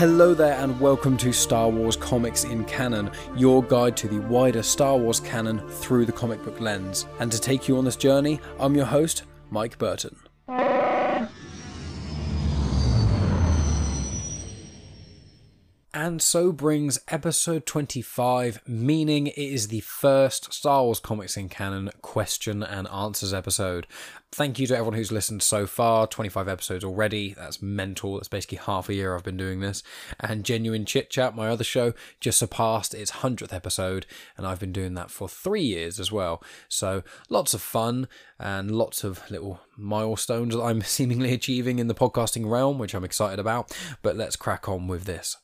Hello there, and welcome to Star Wars Comics in Canon, your guide to the wider Star Wars canon through the comic book lens. And to take you on this journey, I'm your host, Mike Burton. And so brings episode 25, meaning it is the first Star Wars Comics in Canon question and answers episode. Thank you to everyone who's listened so far. 25 episodes already. That's mental. That's basically half a year I've been doing this. And Genuine Chit Chat, my other show, just surpassed its 100th episode, and I've been doing that for three years as well. So lots of fun and lots of little milestones that I'm seemingly achieving in the podcasting realm, which I'm excited about. But let's crack on with this.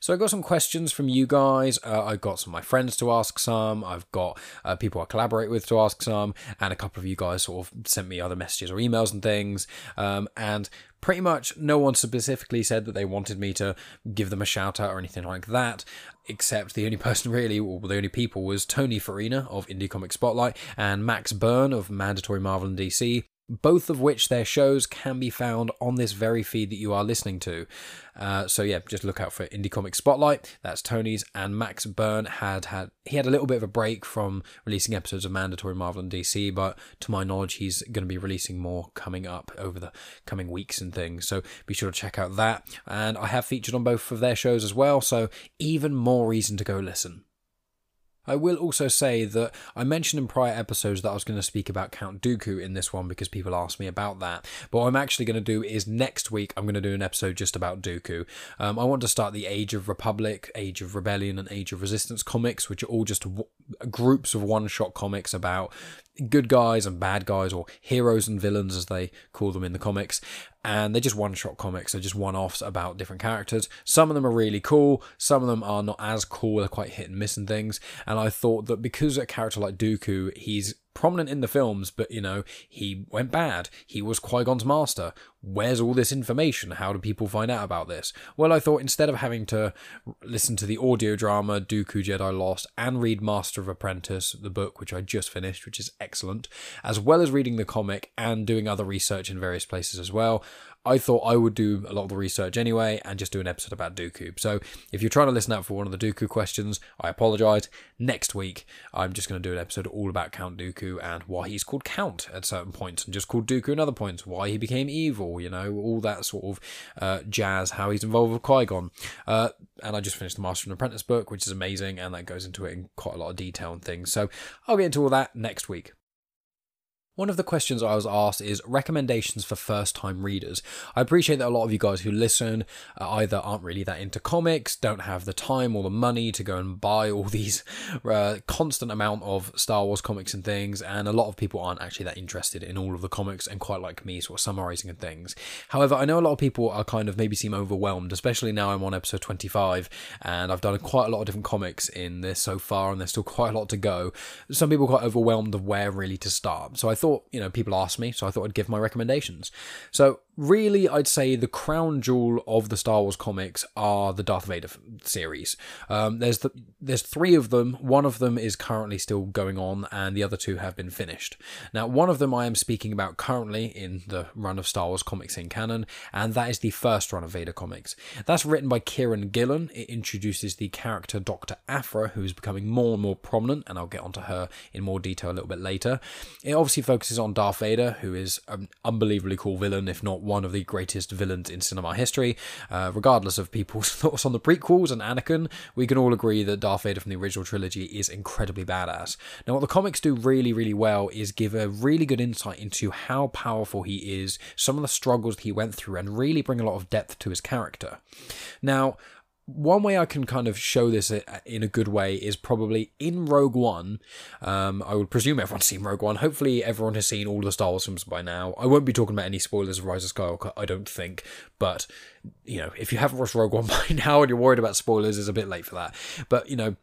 So I got some questions from you guys. Uh, I got some of my friends to ask some. I've got uh, people I collaborate with to ask some, and a couple of you guys sort of sent me other messages or emails and things. Um, and pretty much no one specifically said that they wanted me to give them a shout out or anything like that. Except the only person really, or the only people, was Tony Farina of Indie Comic Spotlight and Max Byrne of Mandatory Marvel and DC both of which their shows can be found on this very feed that you are listening to. Uh, so yeah, just look out for Indie Comic Spotlight. That's Tony's, and Max Byrne had had he had a little bit of a break from releasing episodes of Mandatory Marvel and DC, but to my knowledge, he's going to be releasing more coming up over the coming weeks and things. So be sure to check out that. And I have featured on both of their shows as well, so even more reason to go listen. I will also say that I mentioned in prior episodes that I was going to speak about Count Dooku in this one because people asked me about that. But what I'm actually going to do is next week I'm going to do an episode just about Dooku. Um, I want to start the Age of Republic, Age of Rebellion, and Age of Resistance comics, which are all just w- groups of one shot comics about good guys and bad guys, or heroes and villains as they call them in the comics. And they're just one shot comics, they're just one offs about different characters. Some of them are really cool, some of them are not as cool, they're quite hit and miss and things. And I thought that because a character like Dooku, he's prominent in the films, but you know, he went bad. He was Qui Gon's master. Where's all this information? How do people find out about this? Well, I thought instead of having to listen to the audio drama Dooku Jedi Lost and read Master and Apprentice, the book which I just finished, which is excellent, as well as reading the comic and doing other research in various places as well, I thought I would do a lot of the research anyway and just do an episode about Dooku. So if you're trying to listen out for one of the Dooku questions, I apologise. Next week, I'm just going to do an episode all about Count Dooku and why he's called Count at certain points and just called Dooku at other points, why he became evil, you know, all that sort of uh, jazz, how he's involved with Qui Gon. Uh, and I just finished the Master and Apprentice book, which is amazing, and that goes into it in quite a lot of detail and things. So I'll get into all that next week. One of the questions I was asked is recommendations for first time readers. I appreciate that a lot of you guys who listen uh, either aren't really that into comics, don't have the time or the money to go and buy all these uh, constant amount of Star Wars comics and things, and a lot of people aren't actually that interested in all of the comics and quite like me, sort of summarizing and things. However, I know a lot of people are kind of maybe seem overwhelmed, especially now I'm on episode 25 and I've done quite a lot of different comics in this so far, and there's still quite a lot to go. Some people quite overwhelmed of where really to start. So I thought thought, you know, people asked me, so I thought I'd give my recommendations. So really, I'd say the crown jewel of the Star Wars comics are the Darth Vader series. Um, there's the, there's three of them. One of them is currently still going on, and the other two have been finished. Now, one of them I am speaking about currently in the run of Star Wars comics in canon, and that is the first run of Vader comics. That's written by Kieran Gillen. It introduces the character Dr. Aphra, who is becoming more and more prominent, and I'll get onto her in more detail a little bit later. It obviously focuses on Darth Vader, who is an unbelievably cool villain, if not one of the greatest villains in cinema history. Uh, regardless of people's thoughts on the prequels and Anakin, we can all agree that Darth Vader from the original trilogy is incredibly badass. Now, what the comics do really, really well is give a really good insight into how powerful he is, some of the struggles he went through, and really bring a lot of depth to his character. Now, one way I can kind of show this in a good way is probably in Rogue One. Um, I would presume everyone's seen Rogue One. Hopefully, everyone has seen all the Star Wars films by now. I won't be talking about any spoilers of Rise of Skywalker, I don't think. But, you know, if you haven't watched Rogue One by now and you're worried about spoilers, it's a bit late for that. But, you know,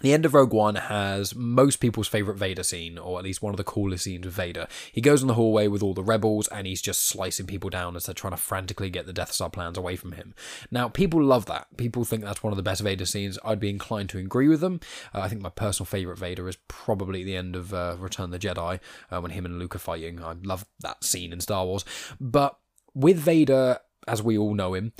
the end of Rogue One has most people's favorite Vader scene, or at least one of the coolest scenes of Vader. He goes in the hallway with all the rebels and he's just slicing people down as they're trying to frantically get the Death Star plans away from him. Now, people love that. People think that's one of the best Vader scenes. I'd be inclined to agree with them. Uh, I think my personal favorite Vader is probably the end of uh, Return of the Jedi uh, when him and Luke are fighting. I love that scene in Star Wars. But with Vader, as we all know him,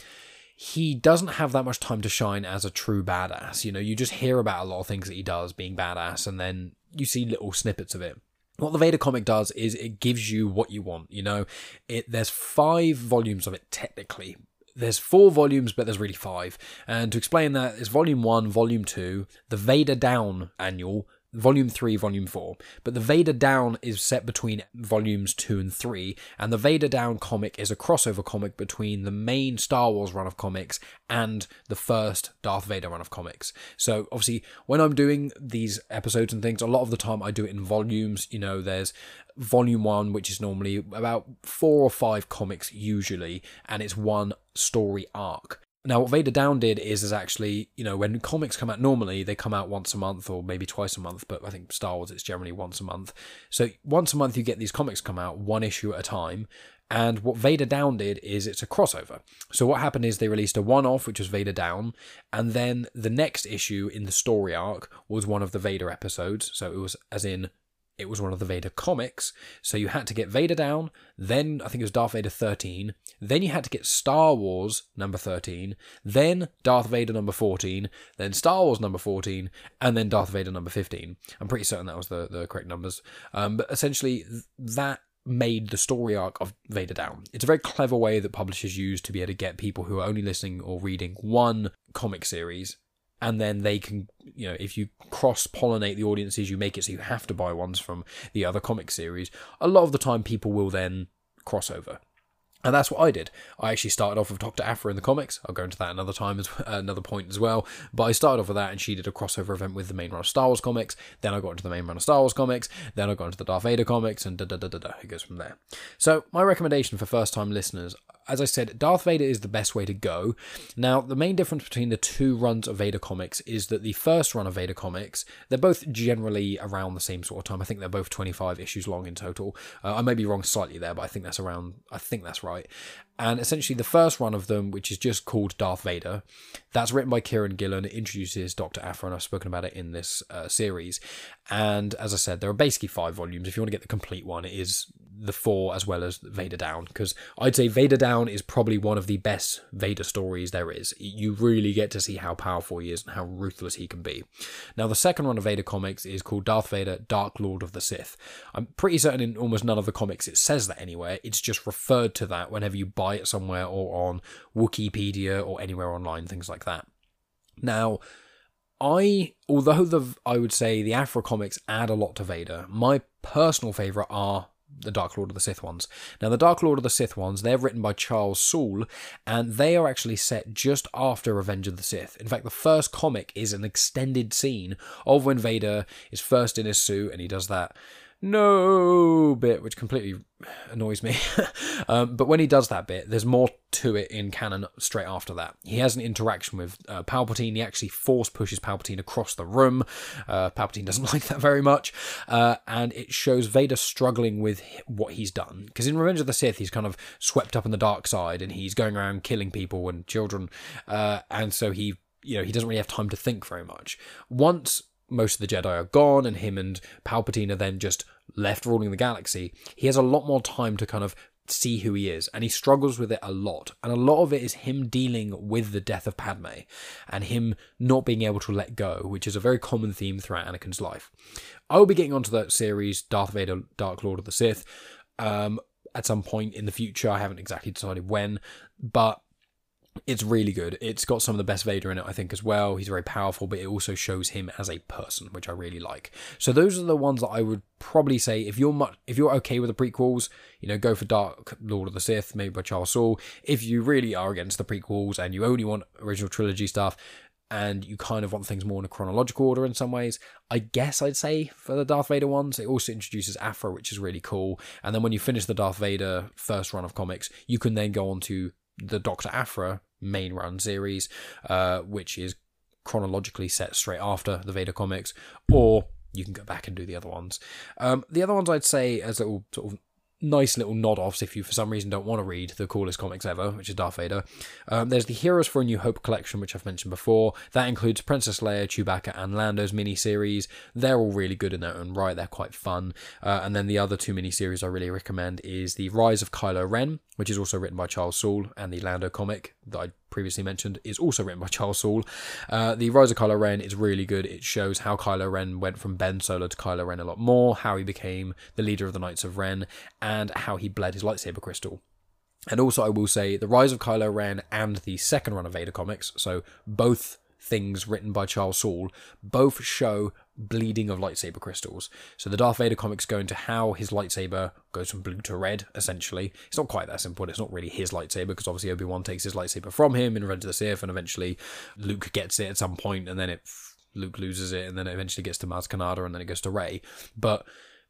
he doesn't have that much time to shine as a true badass. You know, you just hear about a lot of things that he does being badass, and then you see little snippets of it. What the Vader comic does is it gives you what you want. You know, it there's five volumes of it technically. There's four volumes, but there's really five. And to explain that, it's volume one, volume two, the Vader Down annual, volume 3 volume 4 but the vader down is set between volumes 2 and 3 and the vader down comic is a crossover comic between the main star wars run of comics and the first darth vader run of comics. So obviously when i'm doing these episodes and things a lot of the time i do it in volumes. You know there's volume 1 which is normally about 4 or 5 comics usually and it's one story arc now, what Vader Down did is, is actually, you know, when comics come out normally, they come out once a month or maybe twice a month, but I think Star Wars it's generally once a month. So once a month you get these comics come out, one issue at a time. And what Vader Down did is it's a crossover. So what happened is they released a one-off, which was Vader Down, and then the next issue in the story arc was one of the Vader episodes. So it was as in it was one of the Vader comics. So you had to get Vader down, then I think it was Darth Vader 13, then you had to get Star Wars number 13, then Darth Vader number 14, then Star Wars number 14, and then Darth Vader number 15. I'm pretty certain that was the, the correct numbers. Um, but essentially, that made the story arc of Vader down. It's a very clever way that publishers use to be able to get people who are only listening or reading one comic series and then they can you know if you cross pollinate the audiences you make it so you have to buy ones from the other comic series a lot of the time people will then cross over and that's what I did. I actually started off with Dr. Aphra in the comics. I'll go into that another time, as another point as well. But I started off with that, and she did a crossover event with the main run of Star Wars comics. Then I got into the main run of Star Wars comics. Then I got into the Darth Vader comics, and da da da da da. It goes from there. So my recommendation for first-time listeners, as I said, Darth Vader is the best way to go. Now, the main difference between the two runs of Vader comics is that the first run of Vader comics, they're both generally around the same sort of time. I think they're both 25 issues long in total. Uh, I may be wrong slightly there, but I think that's around, I think that's right. And essentially, the first run of them, which is just called Darth Vader, that's written by Kieran Gillen. It introduces Dr. Aphra, and I've spoken about it in this uh, series. And as I said, there are basically five volumes. If you want to get the complete one, it is the four as well as Vader Down because I'd say Vader Down is probably one of the best Vader stories there is. You really get to see how powerful he is and how ruthless he can be. Now, the second run of Vader comics is called Darth Vader Dark Lord of the Sith. I'm pretty certain in almost none of the comics it says that anywhere. It's just referred to that whenever you buy it somewhere or on Wikipedia or anywhere online, things like that. Now, I, although the I would say the Aphra comics add a lot to Vader, my personal favorite are the Dark Lord of the Sith ones. Now, the Dark Lord of the Sith ones, they're written by Charles Soule, and they are actually set just after Revenge of the Sith. In fact, the first comic is an extended scene of when Vader is first in his suit and he does that no bit, which completely annoys me. um, but when he does that bit, there's more to it in canon straight after that. He has an interaction with uh, Palpatine. He actually force pushes Palpatine across the room. Uh, Palpatine doesn't like that very much. Uh, and it shows Vader struggling with what he's done. Because in Revenge of the Sith, he's kind of swept up in the dark side and he's going around killing people and children. Uh, and so he you know, he doesn't really have time to think very much. Once most of the Jedi are gone and him and Palpatine are then just left ruling the galaxy, he has a lot more time to kind of see who he is and he struggles with it a lot. And a lot of it is him dealing with the death of Padme and him not being able to let go which is a very common theme throughout Anakin's life. I will be getting onto that series Darth Vader Dark Lord of the Sith um, at some point in the future. I haven't exactly decided when but it's really good. It's got some of the best Vader in it, I think, as well. He's very powerful, but it also shows him as a person, which I really like. So those are the ones that I would probably say if you're much, if you're okay with the prequels, you know, go for Dark Lord of the Sith, maybe by Charles Soule. If you really are against the prequels and you only want original trilogy stuff, and you kind of want things more in a chronological order in some ways. I guess I'd say for the Darth Vader ones, it also introduces Aphra, which is really cool. And then when you finish the Darth Vader first run of comics, you can then go on to the Doctor Aphra main run series, uh, which is chronologically set straight after the Vader comics, or you can go back and do the other ones. Um, the other ones I'd say as little sort of nice little nod offs if you for some reason don't want to read the coolest comics ever, which is Darth Vader. Um, there's the Heroes for a New Hope collection, which I've mentioned before. That includes Princess Leia, Chewbacca, and Lando's miniseries. They're all really good in their own right. They're quite fun. Uh, and then the other two miniseries I really recommend is the Rise of Kylo Ren, which is also written by Charles Soule, and the Lando comic that I previously mentioned, is also written by Charles Soule. Uh, the Rise of Kylo Ren is really good. It shows how Kylo Ren went from Ben Solo to Kylo Ren a lot more, how he became the leader of the Knights of Ren, and how he bled his lightsaber crystal. And also, I will say, The Rise of Kylo Ren and the second run of Vader comics, so both things written by Charles Soule, both show bleeding of lightsaber crystals. So the Darth Vader comics go into how his lightsaber goes from blue to red, essentially. It's not quite that simple. It's not really his lightsaber, because obviously Obi-Wan takes his lightsaber from him in Revenge of the Sith, and eventually Luke gets it at some point, and then it Luke loses it, and then it eventually gets to Maz Kanata, and then it goes to Rey. But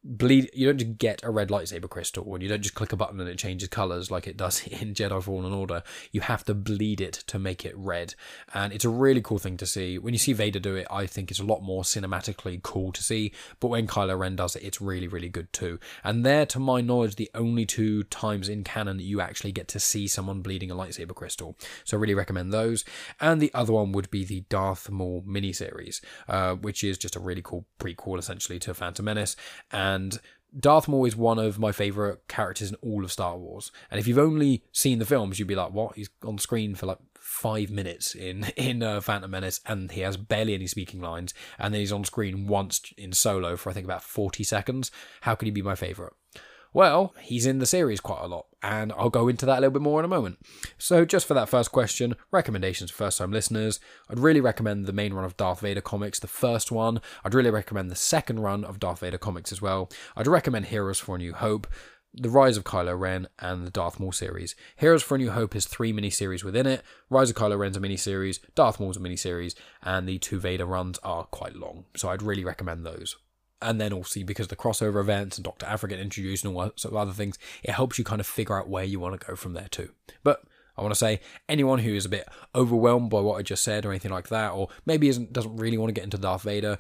bleed you don't just get a red lightsaber crystal and you don't just click a button and it changes colors like it does in Jedi Fallen Order. You have to bleed it to make it red. And it's a really cool thing to see. When you see Vader do it I think it's a lot more cinematically cool to see. But when Kylo Ren does it it's really really good too. And they're to my knowledge the only two times in canon that you actually get to see someone bleeding a lightsaber crystal. So I really recommend those. And the other one would be the Darth Maul miniseries uh, which is just a really cool prequel essentially to Phantom Menace. And and Darth Maul is one of my favorite characters in all of Star Wars. And if you've only seen the films, you'd be like, "What? He's on screen for like five minutes in in uh, Phantom Menace, and he has barely any speaking lines, and then he's on screen once in Solo for I think about forty seconds. How could he be my favorite?" Well, he's in the series quite a lot, and I'll go into that a little bit more in a moment. So, just for that first question, recommendations for first time listeners. I'd really recommend the main run of Darth Vader comics, the first one. I'd really recommend the second run of Darth Vader comics as well. I'd recommend Heroes for a New Hope. The Rise of Kylo Ren and the Darth Maul series. Heroes for a New Hope has three miniseries within it. Rise of Kylo Ren's a miniseries, Darth Maul's a miniseries, and the two Vader runs are quite long. So I'd really recommend those and then also because the crossover events and Dr. Aphra get introduced and all sorts of other things, it helps you kind of figure out where you want to go from there too. But I want to say anyone who is a bit overwhelmed by what I just said or anything like that, or maybe isn't doesn't really want to get into Darth Vader,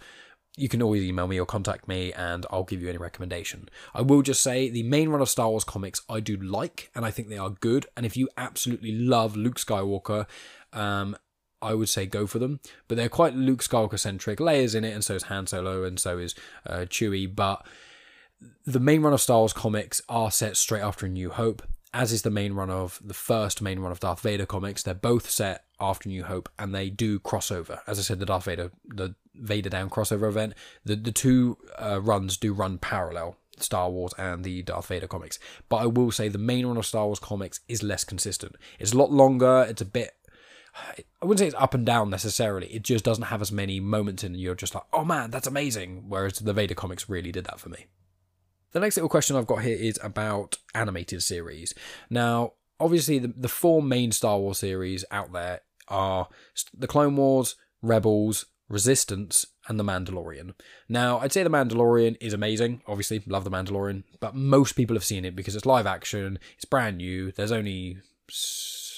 you can always email me or contact me and I'll give you any recommendation. I will just say the main run of Star Wars comics I do like and I think they are good. And if you absolutely love Luke Skywalker, um, I would say go for them. But they're quite Luke Skywalker centric. Leia's in it, and so is Han Solo, and so is uh, Chewie. But the main run of Star Wars comics are set straight after A New Hope, as is the main run of the first main run of Darth Vader comics. They're both set after New Hope, and they do crossover. As I said, the Darth Vader, the Vader Down crossover event, the the two uh, runs do run parallel. Star Wars and the Darth Vader comics. But I will say the main run of Star Wars comics is less consistent. It's a lot longer, it's a bit I wouldn't say it's up and down necessarily. It just doesn't have as many moments in you're just like, oh man, that's amazing. Whereas the Vader comics really did that for me. The next little question I've got here is about animated series. Now, obviously, the, the four main Star Wars series out there are the Clone Wars, Rebels, Resistance, and The Mandalorian. Now, I'd say The Mandalorian is amazing. Obviously, love The Mandalorian, but most people have seen it because it's live action, it's brand new, there's only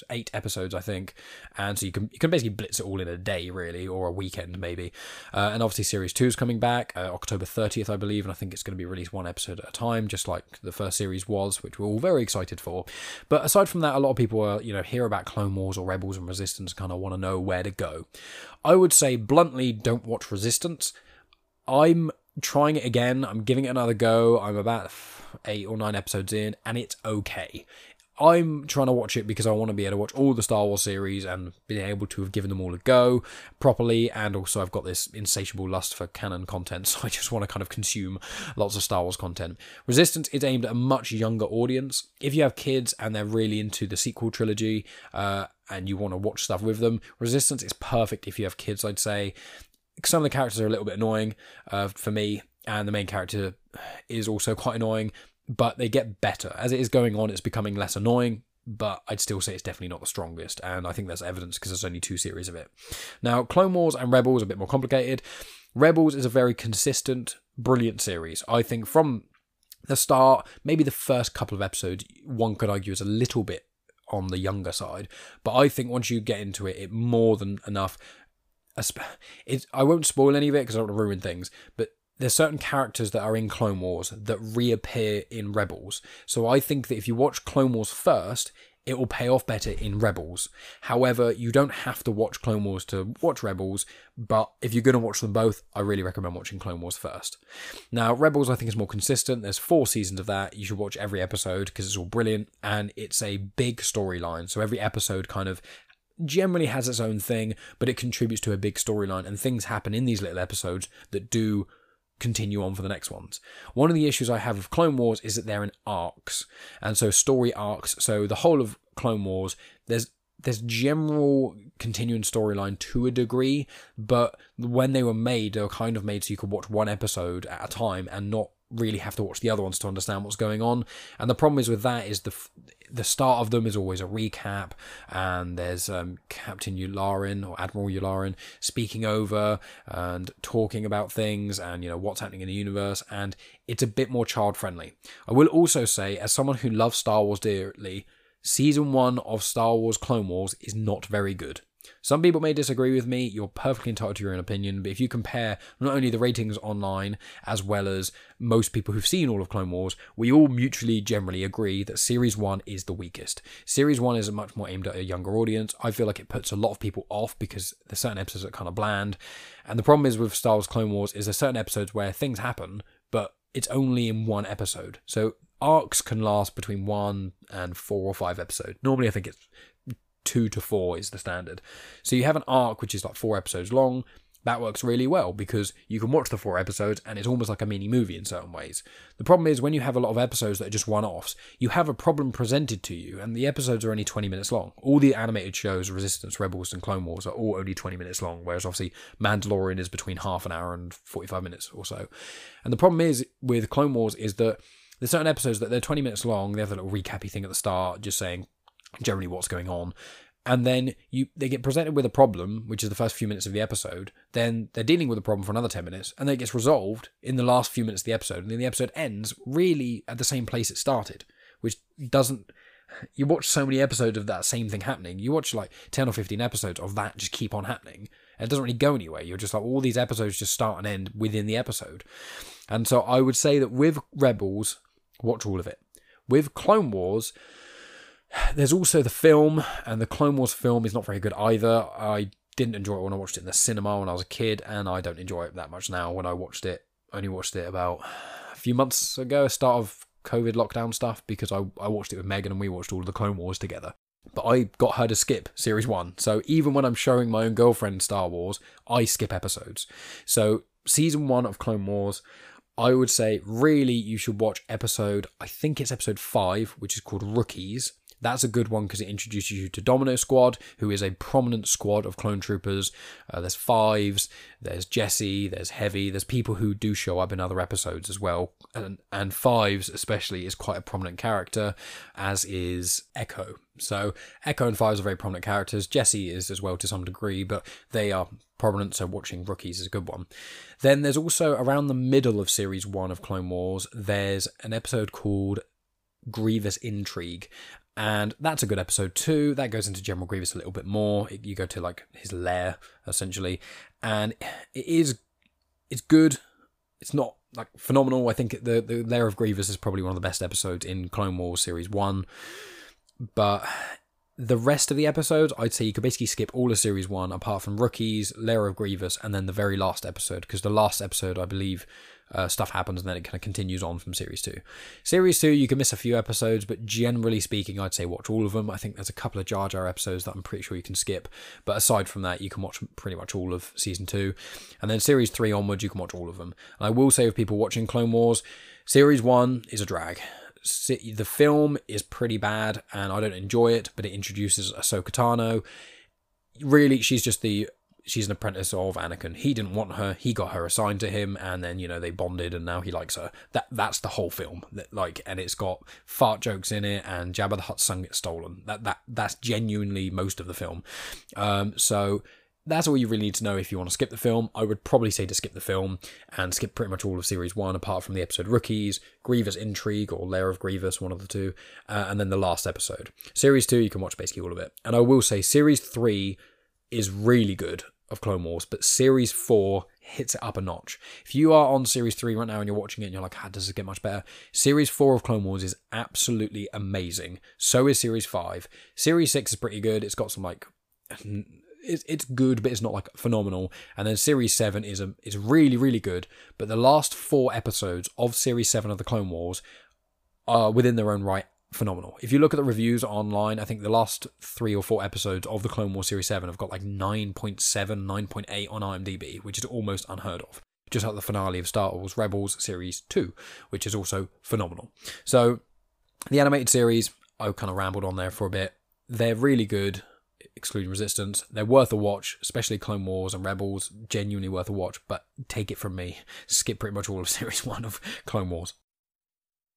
eight episodes, I think, and so you can you can basically blitz it all in a day, really, or a weekend maybe. Uh, and obviously, series two is coming back uh, October thirtieth, I believe, and I think it's going to be released one episode at a time, just like the first series was, which we're all very excited for. But aside from that, a lot of people are you know hear about Clone Wars or Rebels and Resistance, kind of want to know where to go. I would say bluntly, don't watch Resistance. I'm trying it again. I'm giving it another go. I'm about eight or nine episodes in, and it's okay. I'm trying to watch it because I want to be able to watch all the Star Wars series and be able to have given them all a go properly. And also, I've got this insatiable lust for canon content, so I just want to kind of consume lots of Star Wars content. Resistance is aimed at a much younger audience. If you have kids and they're really into the sequel trilogy uh, and you want to watch stuff with them, Resistance is perfect if you have kids, I'd say. Some of the characters are a little bit annoying uh, for me, and the main character is also quite annoying but they get better. As it is going on, it's becoming less annoying, but I'd still say it's definitely not the strongest, and I think there's evidence because there's only two series of it. Now, Clone Wars and Rebels are a bit more complicated. Rebels is a very consistent, brilliant series. I think from the start, maybe the first couple of episodes, one could argue is a little bit on the younger side, but I think once you get into it, it more than enough. I won't spoil any of it because I don't want to ruin things, but there's certain characters that are in Clone Wars that reappear in Rebels. So I think that if you watch Clone Wars first, it will pay off better in Rebels. However, you don't have to watch Clone Wars to watch Rebels, but if you're going to watch them both, I really recommend watching Clone Wars first. Now, Rebels I think is more consistent. There's four seasons of that. You should watch every episode because it's all brilliant and it's a big storyline. So every episode kind of generally has its own thing, but it contributes to a big storyline, and things happen in these little episodes that do continue on for the next ones. One of the issues I have with Clone Wars is that they're in arcs, and so story arcs. So the whole of Clone Wars, there's there's general continuing storyline to a degree, but when they were made, they were kind of made so you could watch one episode at a time and not really have to watch the other ones to understand what's going on. And the problem is with that is the the start of them is always a recap, and there's um, Captain Yularen or Admiral Yularen speaking over and talking about things and you know what's happening in the universe, and it's a bit more child friendly. I will also say, as someone who loves Star Wars dearly, season one of Star Wars Clone Wars is not very good. Some people may disagree with me, you're perfectly entitled to your own opinion, but if you compare not only the ratings online as well as most people who've seen all of Clone Wars, we all mutually generally agree that Series 1 is the weakest. Series 1 is much more aimed at a younger audience. I feel like it puts a lot of people off because there's certain episodes that are kind of bland. And the problem is with Star Wars Clone Wars is there's certain episodes where things happen, but it's only in one episode. So arcs can last between one and four or five episodes. Normally, I think it's two to four is the standard. So you have an arc which is like four episodes long. That works really well because you can watch the four episodes and it's almost like a mini movie in certain ways. The problem is when you have a lot of episodes that are just one offs, you have a problem presented to you, and the episodes are only 20 minutes long. All the animated shows, Resistance, Rebels, and Clone Wars, are all only 20 minutes long, whereas obviously Mandalorian is between half an hour and 45 minutes or so. And the problem is with Clone Wars is that there's certain episodes that they're 20 minutes long, they have a little recappy thing at the start, just saying generally what's going on and then you they get presented with a problem, which is the first few minutes of the episode. Then they're dealing with the problem for another ten minutes, and then it gets resolved in the last few minutes of the episode, and then the episode ends really at the same place it started, which doesn't. You watch so many episodes of that same thing happening. You watch like ten or fifteen episodes of that just keep on happening, and it doesn't really go anywhere. You're just like all these episodes just start and end within the episode, and so I would say that with Rebels, watch all of it. With Clone Wars, there's also the film, and the Clone Wars film is not very good either. I didn't enjoy it when I watched it in the cinema when I was a kid, and I don't enjoy it that much now when I watched it. I only watched it about a few months ago, start of COVID lockdown stuff, because I, I watched it with Megan and we watched all of the Clone Wars together. But I got her to skip series one. So even when I'm showing my own girlfriend Star Wars, I skip episodes. So season one of Clone Wars, I would say really you should watch episode, I think it's episode five, which is called Rookies that's a good one because it introduces you to Domino Squad, who is a prominent squad of clone troopers. Uh, there's Fives, there's Jesse, there's Heavy, there's people who do show up in other episodes as well. And, and Fives, especially, is quite a prominent character, as is Echo. So Echo and Fives are very prominent characters. Jesse is as well to some degree, but they are prominent, so watching Rookies is a good one. Then there's also around the middle of series one of Clone Wars, there's an episode called Grievous Intrigue, and that's a good episode too. That goes into General Grievous a little bit more. You go to like his lair essentially, and it is it's good. It's not like phenomenal. I think the the lair of Grievous is probably one of the best episodes in Clone Wars series one, but the rest of the episodes, I'd say you could basically skip all of series one, apart from Rookies, Lair of Grievous, and then the very last episode, because the last episode, I believe, uh, stuff happens and then it kind of continues on from series two. Series two, you can miss a few episodes, but generally speaking, I'd say watch all of them. I think there's a couple of Jar Jar episodes that I'm pretty sure you can skip, but aside from that, you can watch pretty much all of season two. And then series three onwards, you can watch all of them. And I will say, with people watching Clone Wars, series one is a drag the film is pretty bad and I don't enjoy it, but it introduces Ahsoka Tano. Really, she's just the she's an apprentice of Anakin. He didn't want her. He got her assigned to him, and then you know they bonded, and now he likes her. That that's the whole film. Like, and it's got fart jokes in it, and Jabba the Hutt's son gets stolen. That that that's genuinely most of the film. Um, so that's all you really need to know if you want to skip the film. I would probably say to skip the film and skip pretty much all of series one, apart from the episode Rookies, Grievous Intrigue, or Lair of Grievous, one of the two, uh, and then the last episode. Series two, you can watch basically all of it. And I will say, series three is really good of Clone Wars, but series four hits it up a notch. If you are on series three right now and you're watching it and you're like, how does it get much better? Series four of Clone Wars is absolutely amazing. So is series five. Series six is pretty good. It's got some like it's, it's good, but it's not like phenomenal. And then Series Seven is a is really really good. But the last four episodes of Series Seven of the Clone Wars are within their own right phenomenal. If you look at the reviews online, I think the last three or four episodes of the Clone Wars Series 7 have got like 9.7, 9.8 on IMDb, which is almost unheard of. Just like the finale of Star Wars Rebels Series 2, which is also phenomenal. So, the animated series, I kind of rambled on there for a bit. They're really good, excluding Resistance. They're worth a watch, especially Clone Wars and Rebels, genuinely worth a watch, but take it from me, skip pretty much all of Series 1 of Clone Wars.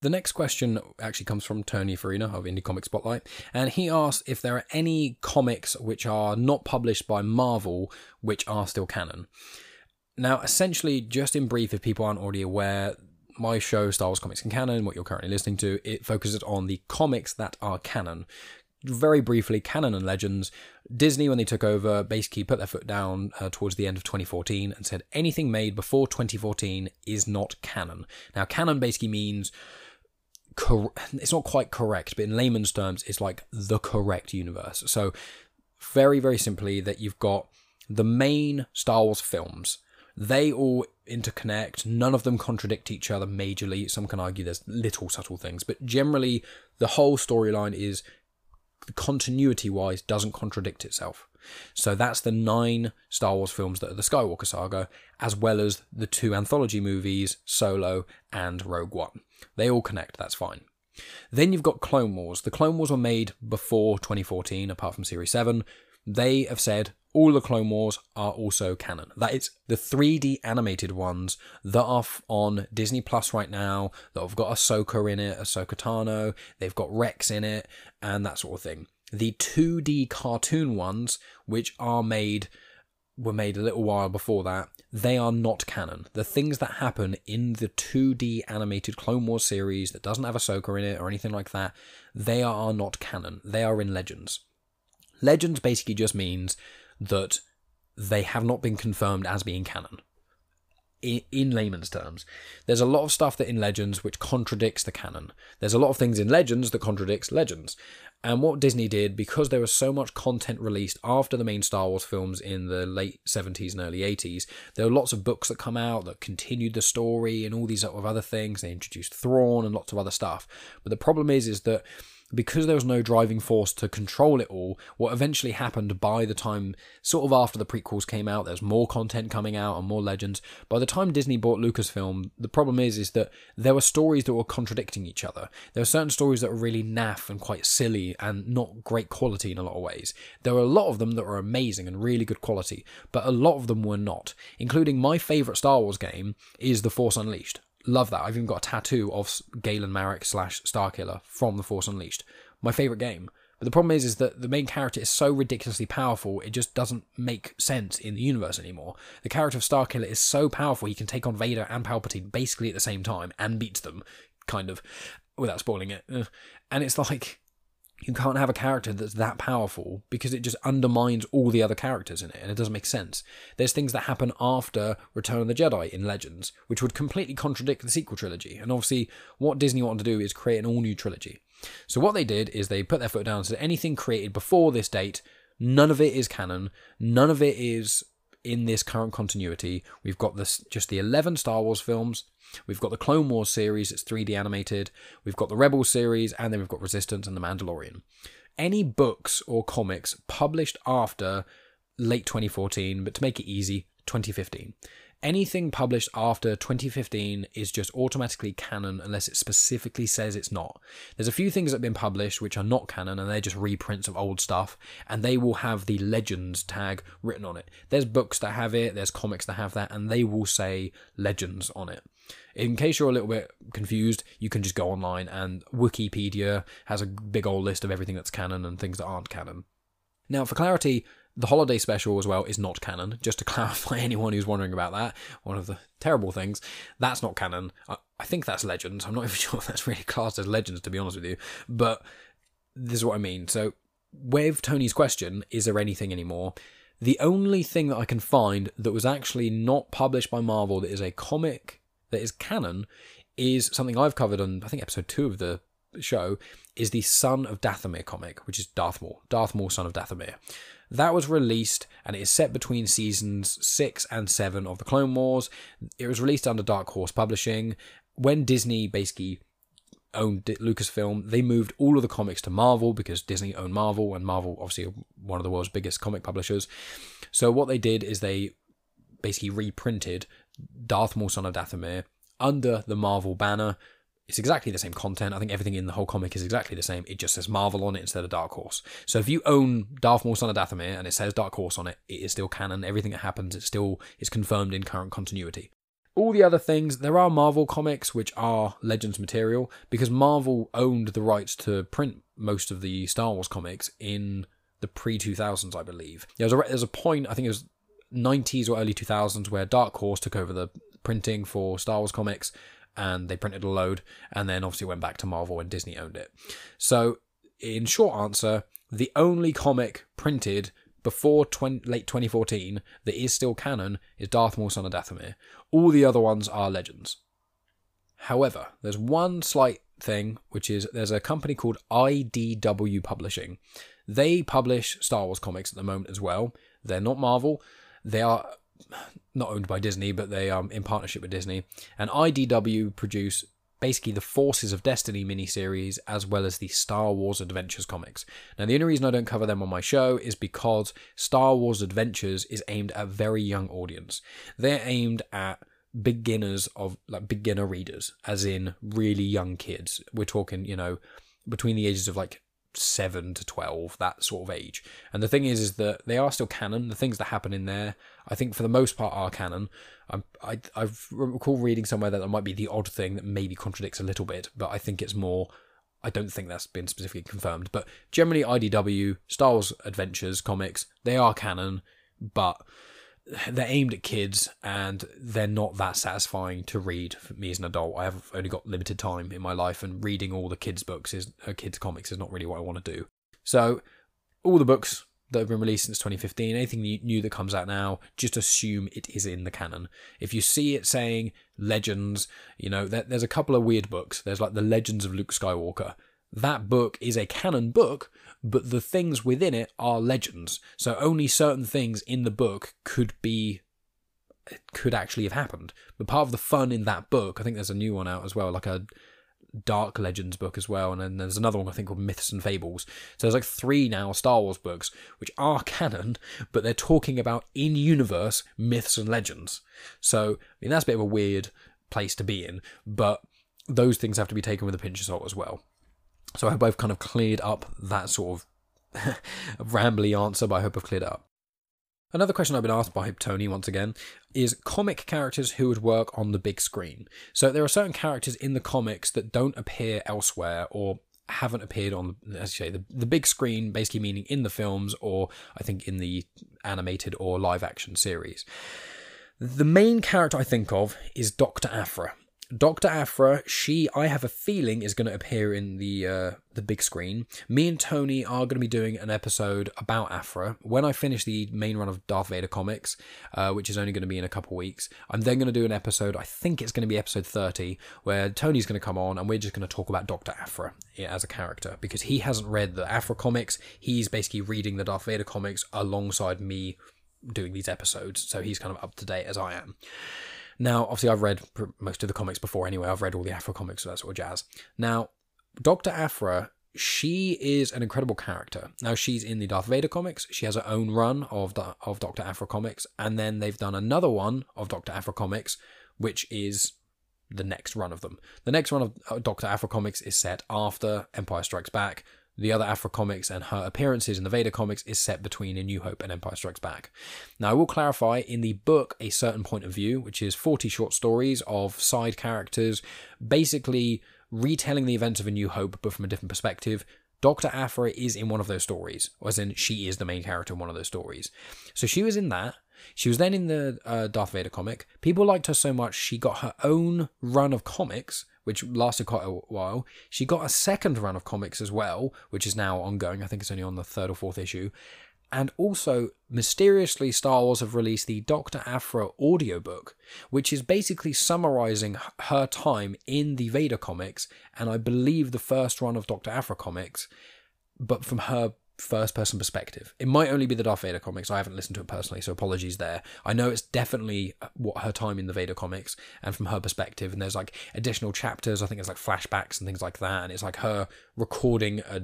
The next question actually comes from Tony Farina of Indie Comic Spotlight, and he asks if there are any comics which are not published by Marvel which are still canon. Now, essentially, just in brief, if people aren't already aware, my show, Star Wars Comics in Canon, what you're currently listening to, it focuses on the comics that are canon. Very briefly, canon and legends. Disney, when they took over, basically put their foot down uh, towards the end of 2014 and said anything made before 2014 is not canon. Now, canon basically means cor- it's not quite correct, but in layman's terms, it's like the correct universe. So, very, very simply, that you've got the main Star Wars films. They all interconnect. None of them contradict each other majorly. Some can argue there's little subtle things, but generally, the whole storyline is continuity wise doesn't contradict itself. So that's the nine Star Wars films that are the Skywalker saga, as well as the two anthology movies, Solo and Rogue One. They all connect, that's fine. Then you've got Clone Wars. The Clone Wars were made before 2014, apart from Series 7. They have said all the Clone Wars are also canon. That is the 3D animated ones that are on Disney Plus right now, that have got Ahsoka in it, Ahsoka Tano, they've got Rex in it, and that sort of thing. The 2D cartoon ones, which are made were made a little while before that, they are not canon. The things that happen in the 2D animated Clone Wars series that doesn't have Ahsoka in it or anything like that, they are not canon. They are in Legends. Legends basically just means that they have not been confirmed as being canon. In, layman's terms, there's a lot of stuff that in Legends which contradicts the canon. There's a lot of things in Legends that contradicts Legends. And what Disney did, because there was so much content released after the main Star Wars films in the late 70s and early 80s, there were lots of books that come out that continued the story and all these sort of other things. They introduced Thrawn and lots of other stuff. But the problem is, is that because there was no driving force to control it all, what eventually happened by the time, sort of after the prequels came out, there's more content coming out and more legends. By the time Disney bought Lucasfilm, the problem is, is that there were stories that were contradicting each other. There were certain stories that were really naff and quite silly and not great quality in a lot of ways. There were a lot of them that were amazing and really good quality, but a lot of them were not, including my favourite Star Wars game is The Force Unleashed. Love that. I've even got a tattoo of Galen Marek slash Starkiller from The Force Unleashed. My favourite game. But the problem is, is that the main character is so ridiculously powerful, it just doesn't make sense in the universe anymore. The character of Starkiller is so powerful, he can take on Vader and Palpatine basically at the same time and beats them, kind of, without spoiling it. And it's like, you can't have a character that's that powerful because it just undermines all the other characters in it and it doesn't make sense. There's things that happen after Return of the Jedi in Legends, which would completely contradict the sequel trilogy. And obviously, what Disney wanted to do is create an all new trilogy. So, what they did is they put their foot down and said anything created before this date, none of it is canon, none of it is in this current continuity. We've got this just the 11 Star Wars films, We've got the Clone Wars series, it's 3D animated. We've got the Rebel series, and then we've got Resistance and The Mandalorian. Any books or comics published after late 2014, but to make it easy, 2015. Anything published after 2015 is just automatically canon unless it specifically says it's not. There's a few things that have been published which are not canon and they're just reprints of old stuff, and they will have the Legends tag written on it. There's books that have it, there's comics that have that, and they will say Legends on it. In case you're a little bit confused, you can just go online and Wikipedia has a big old list of everything that's canon and things that aren't canon. Now, for clarity, the holiday special as well is not canon. Just to clarify anyone who's wondering about that, one of the terrible things, that's not canon. I, I think that's Legends. I'm not even sure if that's really classed as Legends, to be honest with you. But this is what I mean. So, with Tony's question, is there anything anymore? The only thing that I can find that was actually not published by Marvel that is a comic that is canon is something I've covered on I think episode two of the show is the Son of Dathomir comic, which is Darth Maul, Darth Maul, Son of Dathomir. That was released and it is set between seasons six and seven of the Clone Wars. It was released under Dark Horse Publishing. When Disney basically owned Lucasfilm, they moved all of the comics to Marvel because Disney owned Marvel, and Marvel, obviously, one of the world's biggest comic publishers. So what they did is they basically reprinted Darth Maul, Son of Dathomir under the Marvel banner. It's exactly the same content. I think everything in the whole comic is exactly the same. It just says Marvel on it instead of Dark Horse. So if you own Darth Maul, Son of Dathomir, and it says Dark Horse on it, it is still canon. Everything that happens, it still is confirmed in current continuity. All the other things, there are Marvel comics which are Legends material because Marvel owned the rights to print most of the Star Wars comics in the pre 2000s, I believe. There's a, there's a point, I think it was 90s or early 2000s, where Dark Horse took over the printing for Star Wars comics and they printed a load and then obviously went back to Marvel and Disney owned it. So, in short answer, the only comic printed before 20, late 2014 that is still canon is Darth Maul Son of Dathomir. All the other ones are legends. However, there's one slight thing, which is there's a company called IDW Publishing. They publish Star Wars comics at the moment as well. They're not Marvel. They are not owned by Disney, but they are in partnership with Disney. And IDW produce basically the Forces of Destiny miniseries as well as the Star Wars Adventures comics. Now, the only reason I don't cover them on my show is because Star Wars Adventures is aimed at a very young audience. They're aimed at beginners of like beginner readers, as in really young kids. We're talking, you know, between the ages of like 7 to 12 that sort of age. And the thing is is that they are still canon. The things that happen in there i think for the most part are canon. I'm, I, I recall reading somewhere that there might be the odd thing that maybe contradicts a little bit but i think it's more i don't think that's been specifically confirmed. But generally idw star wars adventures comics they are canon but they're aimed at kids and they're not that satisfying to read for me as an adult. I have only got limited time in my life, and reading all the kids' books is uh, kids' comics is not really what I want to do. So, all the books that have been released since 2015, anything new that comes out now, just assume it is in the canon. If you see it saying Legends, you know, there's a couple of weird books. There's like the Legends of Luke Skywalker. That book is a canon book, but the things within it are legends. So only certain things in the book could be could actually have happened. But part of the fun in that book, I think there's a new one out as well, like a Dark Legends book as well, and then there's another one I think called Myths and Fables. So there's like three now Star Wars books which are canon, but they're talking about in universe myths and legends. So I mean that's a bit of a weird place to be in, but those things have to be taken with a pinch of salt as well. So I hope I've kind of cleared up that sort of rambly answer, but I hope I've cleared it up. Another question I've been asked by Tony once again is comic characters who would work on the big screen. So there are certain characters in the comics that don't appear elsewhere or haven't appeared on, as you say, the, the big screen, basically meaning in the films or I think in the animated or live action series. The main character I think of is Dr. Aphra. Dr. Aphra, she, I have a feeling, is going to appear in the uh, the big screen. Me and Tony are going to be doing an episode about Aphra. when I finish the main run of Darth Vader comics, uh, which is only going to be in a couple weeks. I'm then going to do an episode. I think it's going to be episode 30, where Tony's going to come on and we're just going to talk about Dr. Aphra as a character because he hasn't read the Aphra comics. He's basically reading the Darth Vader comics alongside me doing these episodes, so he's kind of up to date as I am. Now, obviously, I've read most of the comics before anyway. I've read all the Aphra comics, so that sort of jazz. Now, Dr. Aphra, she is an incredible character. Now, she's in the Darth Vader comics. She has her own run of, of Dr. Aphra comics. And then they've done another one of Dr. Aphra comics, which is the next run of them. The next run of uh, Dr. Aphra comics is set after Empire Strikes Back the other Aphra comics and her appearances in the Vader comics is set between A New Hope and Empire Strikes Back. Now, I will clarify in the book A Certain Point of View, which is 40 short stories of side characters, basically retelling the events of A New Hope but from a different perspective. Dr. Aphra is in one of those stories, as in she is the main character in one of those stories. So she was in that. She was then in the uh, Darth Vader comic. People liked her so much, she got her own run of comics which lasted quite a while. She got a second run of comics as well, which is now ongoing. I think it's only on the third or fourth issue. And also, mysteriously, Star Wars have released the Dr. Aphra audiobook, which is basically summarizing her time in the Vader comics, and I believe the first run of Dr. Aphra comics, but from her first person perspective. It might only be the Darth Vader comics. I haven't listened to it personally, so apologies there. I know it's definitely uh, what her time in the Vader comics and from her perspective. And there's like additional chapters. I think it's like flashbacks and things like that. And it's like her recording a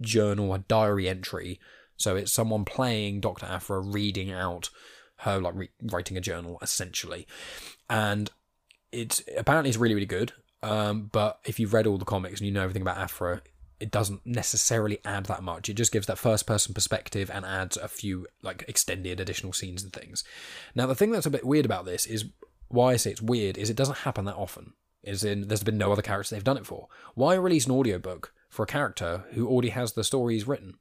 journal, a diary entry. So it's someone playing Dr. Aphra reading out her like re- writing a journal essentially, and it's apparently it's really really good. Um, but if you've read all the comics and you know everything about Aphra, it doesn't necessarily add that much. It just gives that first person perspective and adds a few like extended additional scenes and things. Now, the thing that's a bit weird about this is why I say it's weird is it doesn't happen that often. Is in there's been no other characters they've done it for. Why release an audiobook for a character who already has the stories written?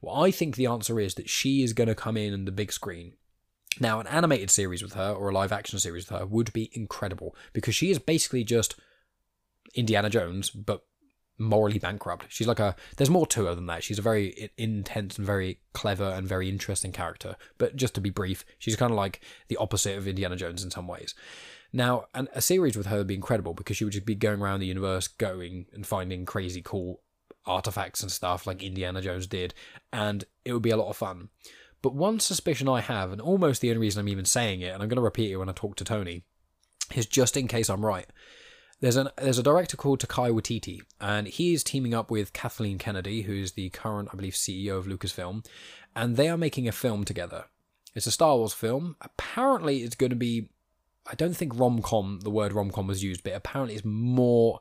Well, I think the answer is that she is going to come in on the big screen. Now, an animated series with her or a live action series with her would be incredible because she is basically just Indiana Jones, but morally bankrupt. She's like a. There's more to her than that. She's a very intense and very clever and very interesting character. But just to be brief, she's kind of like the opposite of Indiana Jones in some ways. Now, a series with her would be incredible because she would just be going around the universe, going and finding crazy cool artifacts and stuff like Indiana Jones did, and it would be a lot of fun. But one suspicion I have, and almost the only reason I'm even saying it, and I'm going to repeat it when I talk to Tony, is just in case I'm right there's an there's a director called Taika Waititi, and he is teaming up with Kathleen Kennedy, who is the current, I believe, CEO of Lucasfilm, and they are making a film together. It's a Star Wars film. Apparently, it's going to be. I don't think rom com. The word rom com was used, but apparently, it's more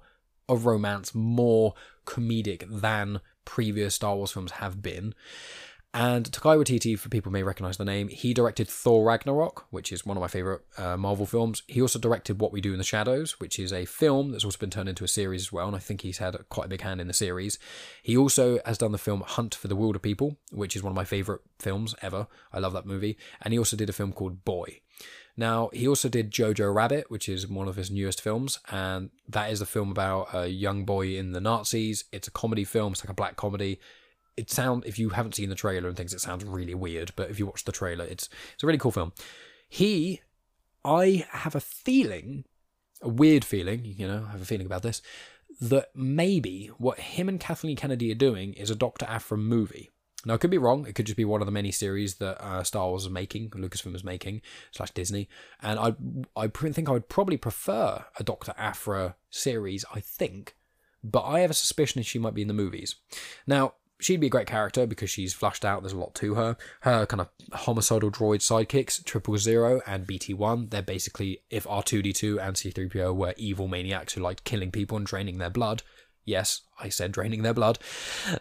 of romance, more comedic than previous Star Wars films have been. And Taika Waititi, for people may recognize the name, he directed Thor Ragnarok, which is one of my favorite uh, Marvel films. He also directed What We Do in the Shadows, which is a film that's also been turned into a series as well, and I think he's had quite a big hand in the series. He also has done the film Hunt for the Wilderpeople, which is one of my favorite films ever. I love that movie. And he also did a film called Boy. Now, he also did Jojo Rabbit, which is one of his newest films, and that is a film about a young boy in the Nazis. It's a comedy film, it's like a black comedy it sound if you haven't seen the trailer and things, it sounds really weird. But if you watch the trailer, it's it's a really cool film. He, I have a feeling, a weird feeling, you know, I have a feeling about this, that maybe what him and Kathleen Kennedy are doing is a Doctor Aphra movie. Now, I could be wrong. It could just be one of the many series that uh, Star Wars is making, Lucasfilm is making, slash Disney. And I, I think I would probably prefer a Doctor Aphra series. I think, but I have a suspicion that she might be in the movies. Now, she'd be a great character because she's flushed out. There's a lot to her. Her kind of homicidal droid sidekicks, Triple Zero and BT One, they're basically if R2D2 and C3PO were evil maniacs who liked killing people and draining their blood. Yes, I said draining their blood.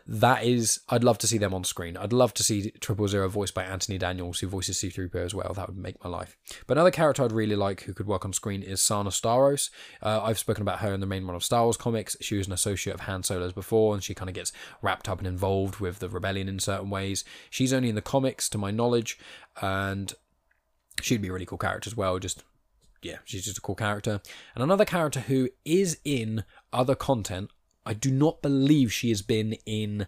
That is, I'd love to see them on screen. I'd love to see Triple Zero voiced by Anthony Daniels, who voices C3PO as well. That would make my life. But another character I'd really like who could work on screen is Sana Starros. Uh, I've spoken about her in the main run of Star Wars comics. She was an associate of Han Solo's before, and she kind of gets wrapped up and involved with the rebellion in certain ways. She's only in the comics, to my knowledge, and she'd be a really cool character as well. Just yeah, she's just a cool character. And another character who is in other content I do not believe she has been in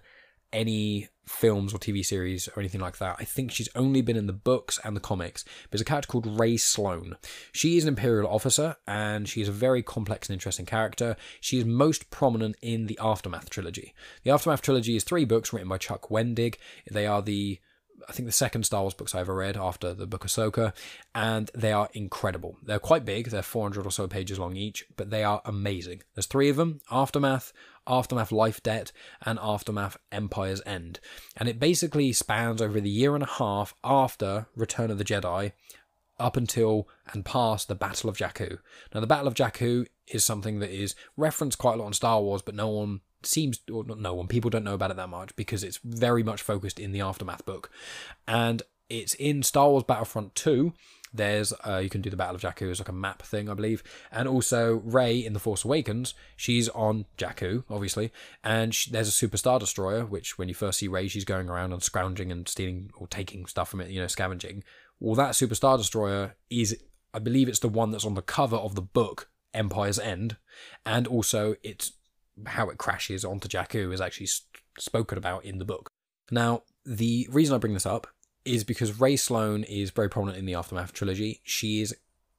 any films or TV series or anything like that. I think she's only been in the books and the comics. There's a character called Rae Sloane. She is an Imperial officer and she is a very complex and interesting character. She is most prominent in the Aftermath trilogy. The Aftermath trilogy is three books written by Chuck Wendig. They are the I think the second Star Wars books I ever read after the Book of Ahsoka, and they are incredible. They're quite big, they're 400 or so pages long each, but they are amazing. There's three of them Aftermath, Aftermath Life Debt, and Aftermath Empire's End. And it basically spans over the year and a half after Return of the Jedi up until and past the Battle of Jakku. Now, the Battle of Jakku is something that is referenced quite a lot in Star Wars, but no one seems or not no one people don't know about it that much because it's very much focused in the aftermath book. And it's in star wars battlefront 2 there's uh, you can do the battle of jakku as like a map thing i believe. And also rey in the force awakens she's on jakku obviously. And she, there's a super star destroyer which when you first see rey she's going around and scrounging and stealing or taking stuff from it you know scavenging. Well that super star destroyer is i believe it's the one that's on the cover of the book empire's end. And also it's how it crashes onto Jakku is actually spoken about in the book. Now, the reason I bring this up is because Rae Sloane is very prominent in the Aftermath trilogy. She is.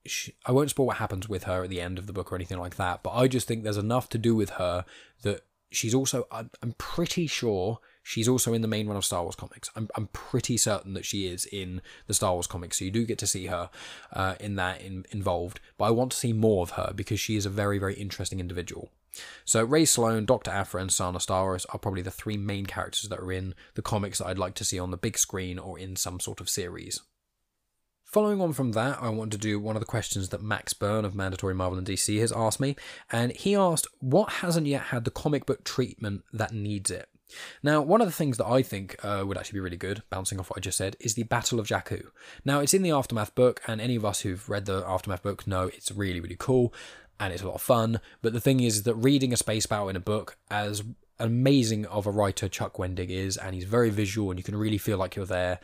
She, I won't spoil what happens with her at the end of the book or anything like that, but I just think there's enough to do with her that she's also. I'm, I'm pretty sure she's also in the main run of Star Wars comics. I'm, I'm pretty certain that she is in the Star Wars comics, so you do get to see her uh, in that in, involved. But I want to see more of her because she is a very, very interesting individual. So Rae Sloane, Dr. Aphra, and Sana Starros are probably the three main characters that are in the comics that I'd like to see on the big screen or in some sort of series. Following on from that, I want to do one of the questions that Max Byrne of Mandatory Marvel and DC has asked me, and he asked, What hasn't yet had the comic book treatment that needs it? Now, one of the things that I think uh, would actually be really good, bouncing off what I just said, is the Battle of Jakku. Now, it's in the Aftermath book, and any of us who've read the Aftermath book know it's really, really cool and it's a lot of fun. But the thing is that reading a space battle in a book, as amazing of a writer Chuck Wendig is, and he's very visual and you can really feel like you're there,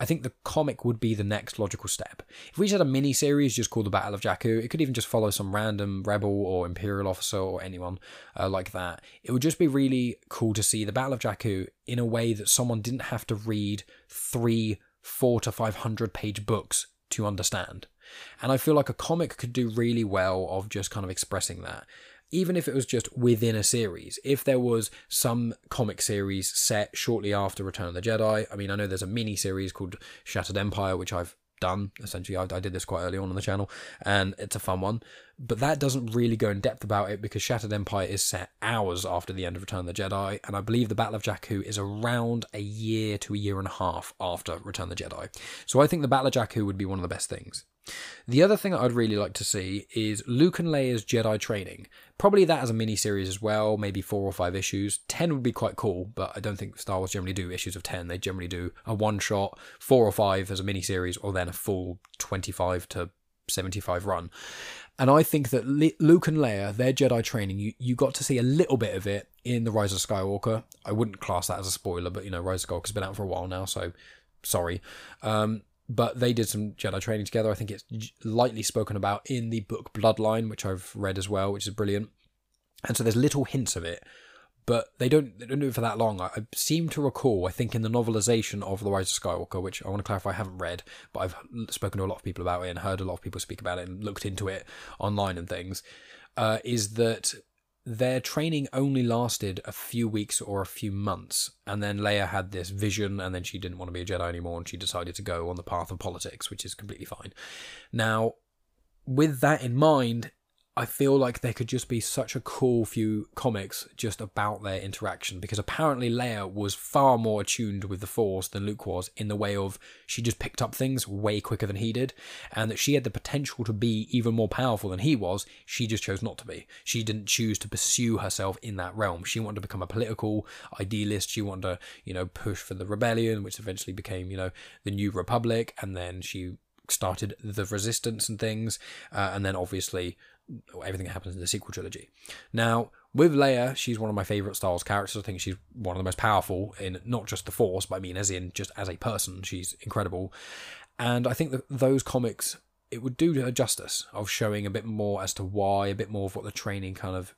I think the comic would be the next logical step. If we just had a mini series just called The Battle of Jakku, it could even just follow some random rebel or imperial officer or anyone uh, like that. It would just be really cool to see the Battle of Jakku in a way that someone didn't have to read three, four to five hundred page books to understand. And I feel like a comic could do really well of just kind of expressing that even if it was just within a series, if there was some comic series set shortly after Return of the Jedi, I mean, I know there's a mini series called Shattered Empire, which I've done essentially. I, I, did this quite early on on the channel, and it's a fun one. But that doesn't really go in depth about it because Shattered Empire is set hours after the end of Return of the Jedi, and I believe the Battle of Jakku is around a year to a year and a half after Return of the Jedi. So I think the Battle of Jakku would be one of the best things. The other thing I'd really like to see is Luke and Leia's Jedi training. Probably that as a mini series as well, maybe four or five issues. Ten would be quite cool, but I don't think Star Wars generally do issues of ten. They generally do a one shot, four or five as a mini series, or then a full 25 to 75 run. And I think that Luke and Leia, their Jedi training, you, you got to see a little bit of it in The Rise of Skywalker. I wouldn't class that as a spoiler, but you know, Rise of Skywalker's been out for a while now, so sorry. Um, but they did some Jedi training together. I think it's lightly spoken about in the book Bloodline, which I've read as well, which is brilliant. And so there's little hints of it, but they don't they don't do it for that long. I, I seem to recall, I think, in the novelization of The Rise of Skywalker, which I want to clarify, I haven't read, but I've spoken to a lot of people about it and heard a lot of people speak about it and looked into it online and things. Uh, is that their training only lasted a few weeks or a few months, and then Leia had this vision, and then she didn't want to be a Jedi anymore, and she decided to go on the path of politics, which is completely fine. Now, with that in mind, I feel like there could just be such a cool few comics just about their interaction because apparently Leia was far more attuned with the Force than Luke was in the way of she just picked up things way quicker than he did, and that she had the potential to be even more powerful than he was. She just chose not to be. She didn't choose to pursue herself in that realm. She wanted to become a political idealist. She wanted to, you know, push for the rebellion, which eventually became, you know, the New Republic, and then she started the resistance and things uh, and then obviously everything that happens in the sequel trilogy. Now, with Leia, she's one of my favorite Star Wars characters. I think she's one of the most powerful in not just the Force, but I mean, as in just as a person, she's incredible. And I think that those comics, it would do her justice of showing a bit more as to why, a bit more of what the training kind of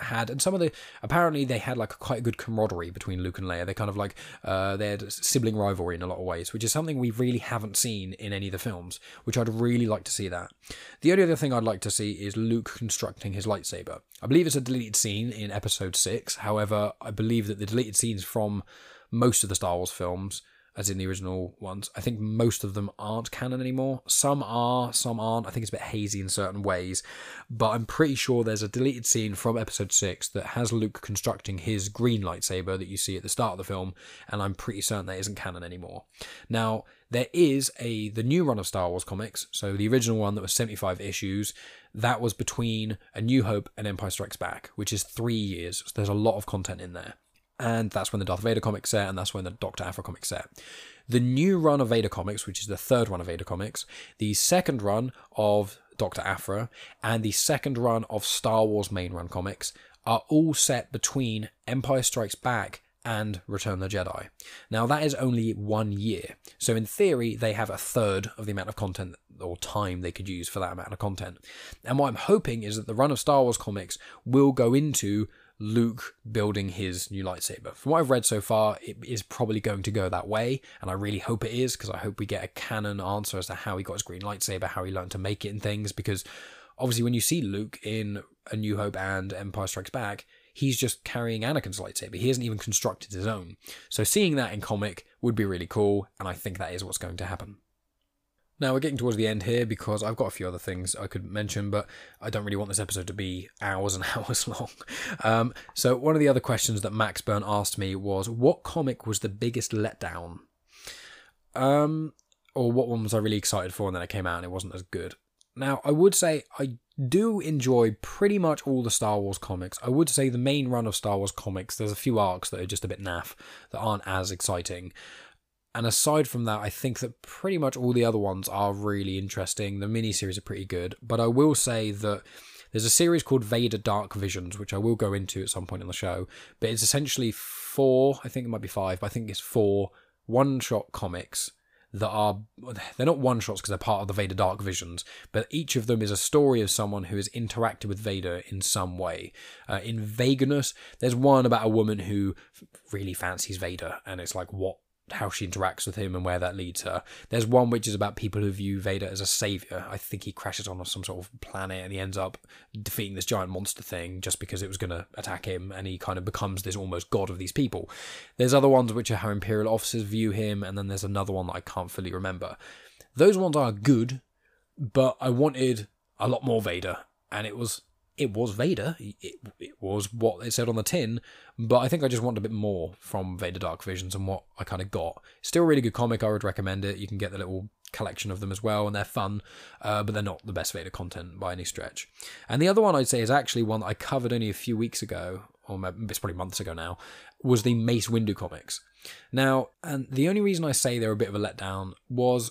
had and some of the apparently they had like a quite a good camaraderie between Luke and Leia. They kind of like uh, they had sibling rivalry in a lot of ways, which is something we really haven't seen in any of the films. Which I'd really like to see that. The only other thing I'd like to see is Luke constructing his lightsaber. I believe it's a deleted scene in Episode Six. However, I believe that the deleted scenes from most of the Star Wars films as in the original ones. I think most of them aren't canon anymore. Some are, some aren't. I think it's a bit hazy in certain ways, but I'm pretty sure there's a deleted scene from episode 6 that has Luke constructing his green lightsaber that you see at the start of the film, and I'm pretty certain that isn't canon anymore. Now, there is a the new run of Star Wars comics, so the original one that was 75 issues, that was between A New Hope and Empire Strikes Back, which is 3 years. So there's a lot of content in there and that's when the Darth Vader comics set, and that's when the Doctor Aphra comics set. The new run of Vader comics, which is the third run of Vader comics, the second run of Doctor Aphra, and the second run of Star Wars main run comics are all set between Empire Strikes Back and Return the Jedi. Now, that is only one year. So, in theory, they have a third of the amount of content or time they could use for that amount of content. And what I'm hoping is that the run of Star Wars comics will go into Luke building his new lightsaber. From what I've read so far, it is probably going to go that way, and I really hope it is because I hope we get a canon answer as to how he got his green lightsaber, how he learned to make it, and things. Because obviously, when you see Luke in A New Hope and Empire Strikes Back, he's just carrying Anakin's lightsaber. He hasn't even constructed his own. So seeing that in comic would be really cool, and I think that is what's going to happen. Now we're getting towards the end here because I've got a few other things I could mention, but I don't really want this episode to be hours and hours long. Um, so one of the other questions that Max Byrne asked me was, "What comic was the biggest letdown?" Um, or what one was I really excited for and then it came out and it wasn't as good? Now I would say I do enjoy pretty much all the Star Wars comics. I would say the main run of Star Wars comics, there's a few arcs that are just a bit naff that aren't as exciting. And aside from that, I think that pretty much all the other ones are really interesting. The miniseries are pretty good, but I will say that there's a series called Vader Dark Visions, which I will go into at some point in the show. But it's essentially four, I think it might be five, but I think it's four one shot comics that are they're not one shots because they're part of the Vader Dark Visions, but each of them is a story of someone who has interacted with Vader in some way. Uh, in Vagueness, there's one about a woman who really fancies Vader, and it's like what how she interacts with him and where that leads her. There's one which is about people who view Vader as a savior. I think he crashes on some sort of planet and he ends up defeating this giant monster thing just because it was going to attack him and he kind of becomes this almost god of these people. There's other ones which are how Imperial officers view him and then there's another one that I can't fully remember. Those ones are good, but I wanted a lot more Vader and it was it was Vader. It, it was what it said on the tin, but I think I just wanted a bit more from Vader Dark Visions and what I kind of got. Still a really good comic. I would recommend it. You can get the little collection of them as well, and they're fun, uh, but they're not the best Vader content by any stretch. And the other one I'd say is actually one that I covered only a few weeks ago, or it's probably months ago now, was the Mace Windu comics. Now, and the only reason I say they're a bit of a letdown was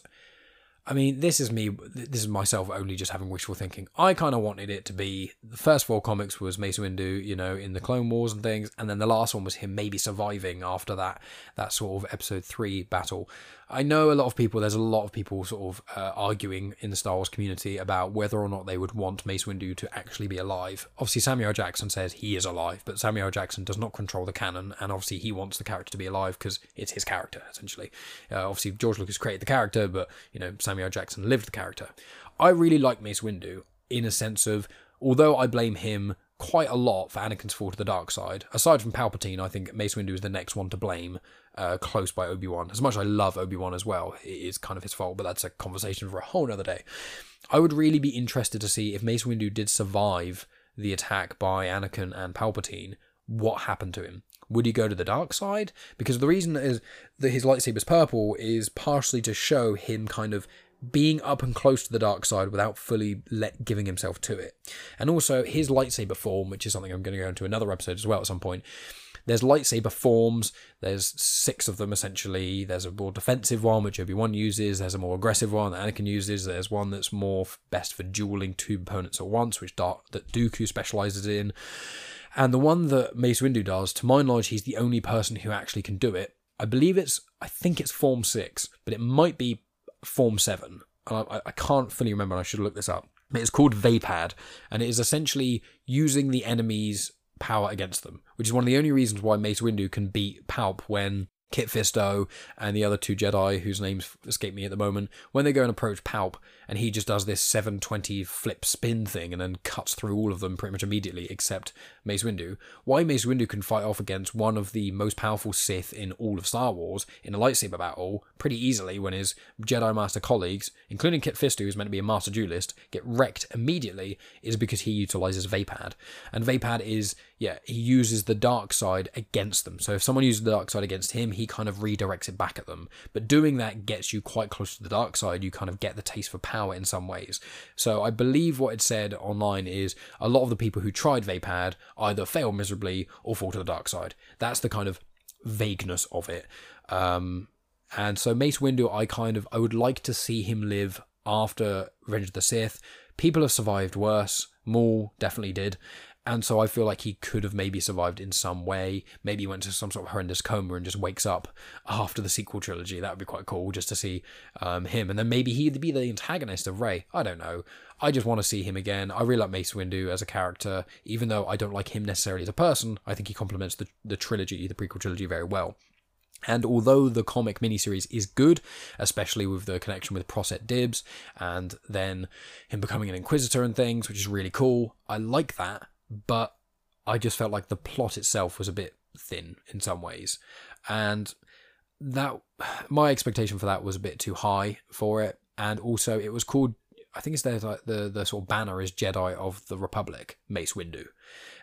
I mean, this is me. This is myself only just having wishful thinking. I kind of wanted it to be the first four comics was Mace Windu, you know, in the Clone Wars and things, and then the last one was him maybe surviving after that that sort of Episode Three battle. I know a lot of people. There's a lot of people sort of uh, arguing in the Star Wars community about whether or not they would want Mace Windu to actually be alive. Obviously, Samuel Jackson says he is alive, but Samuel Jackson does not control the canon, and obviously he wants the character to be alive because it's his character essentially. Uh, obviously, George Lucas created the character, but you know Samuel Jackson lived the character. I really like Mace Windu in a sense of although I blame him quite a lot for Anakin's fall to the dark side. Aside from Palpatine, I think Mace Windu is the next one to blame, uh, close by Obi Wan. As much as I love Obi Wan as well, it is kind of his fault, but that's a conversation for a whole other day. I would really be interested to see if Mace Windu did survive the attack by Anakin and Palpatine. What happened to him? Would he go to the dark side? Because the reason is that his lightsaber's purple is partially to show him kind of being up and close to the dark side without fully let giving himself to it. And also his lightsaber form, which is something I'm going to go into another episode as well at some point. There's lightsaber forms. There's six of them essentially. There's a more defensive one which Obi Wan uses. There's a more aggressive one that Anakin uses. There's one that's more best for dueling two opponents at once, which Dark, that Dooku specializes in. And the one that Mace Windu does, to my knowledge, he's the only person who actually can do it. I believe it's, I think it's Form 6, but it might be Form 7. I, I can't fully remember, I should look this up. It's called Vaapad, and it is essentially using the enemy's power against them, which is one of the only reasons why Mace Windu can beat Palp when Kit Fisto and the other two Jedi, whose names escape me at the moment, when they go and approach Palp, and he just does this 720 flip spin thing and then cuts through all of them pretty much immediately, except Mace Windu. Why Mace Windu can fight off against one of the most powerful Sith in all of Star Wars in a lightsaber battle pretty easily when his Jedi Master colleagues, including Kit Fisto, who's meant to be a Master Duelist, get wrecked immediately is because he utilizes Vaapad. And Vaapad is, yeah, he uses the dark side against them. So if someone uses the dark side against him, he kind of redirects it back at them. But doing that gets you quite close to the dark side. You kind of get the taste for power in some ways. So I believe what it said online is a lot of the people who tried Vaapad either fail miserably or fall to the dark side. That's the kind of vagueness of it. Um, and so Mace Windu, I kind of I would like to see him live after Revenge of the Sith. People have survived worse. Maul definitely did. And so I feel like he could have maybe survived in some way. Maybe he went to some sort of horrendous coma and just wakes up after the sequel trilogy. That would be quite cool just to see um, him. And then maybe he'd be the antagonist of Rey. I don't know. I just want to see him again. I really like Mace Windu as a character, even though I don't like him necessarily as a person. I think he complements the, the trilogy, the prequel trilogy, very well. And although the comic miniseries is good, especially with the connection with Prosset Dibs and then him becoming an Inquisitor and things, which is really cool, I like that but I just felt like the plot itself was a bit thin in some ways, and that my expectation for that was a bit too high for it, and also it was called. I think it's there like the the sort of banner is Jedi of the Republic, Mace Windu.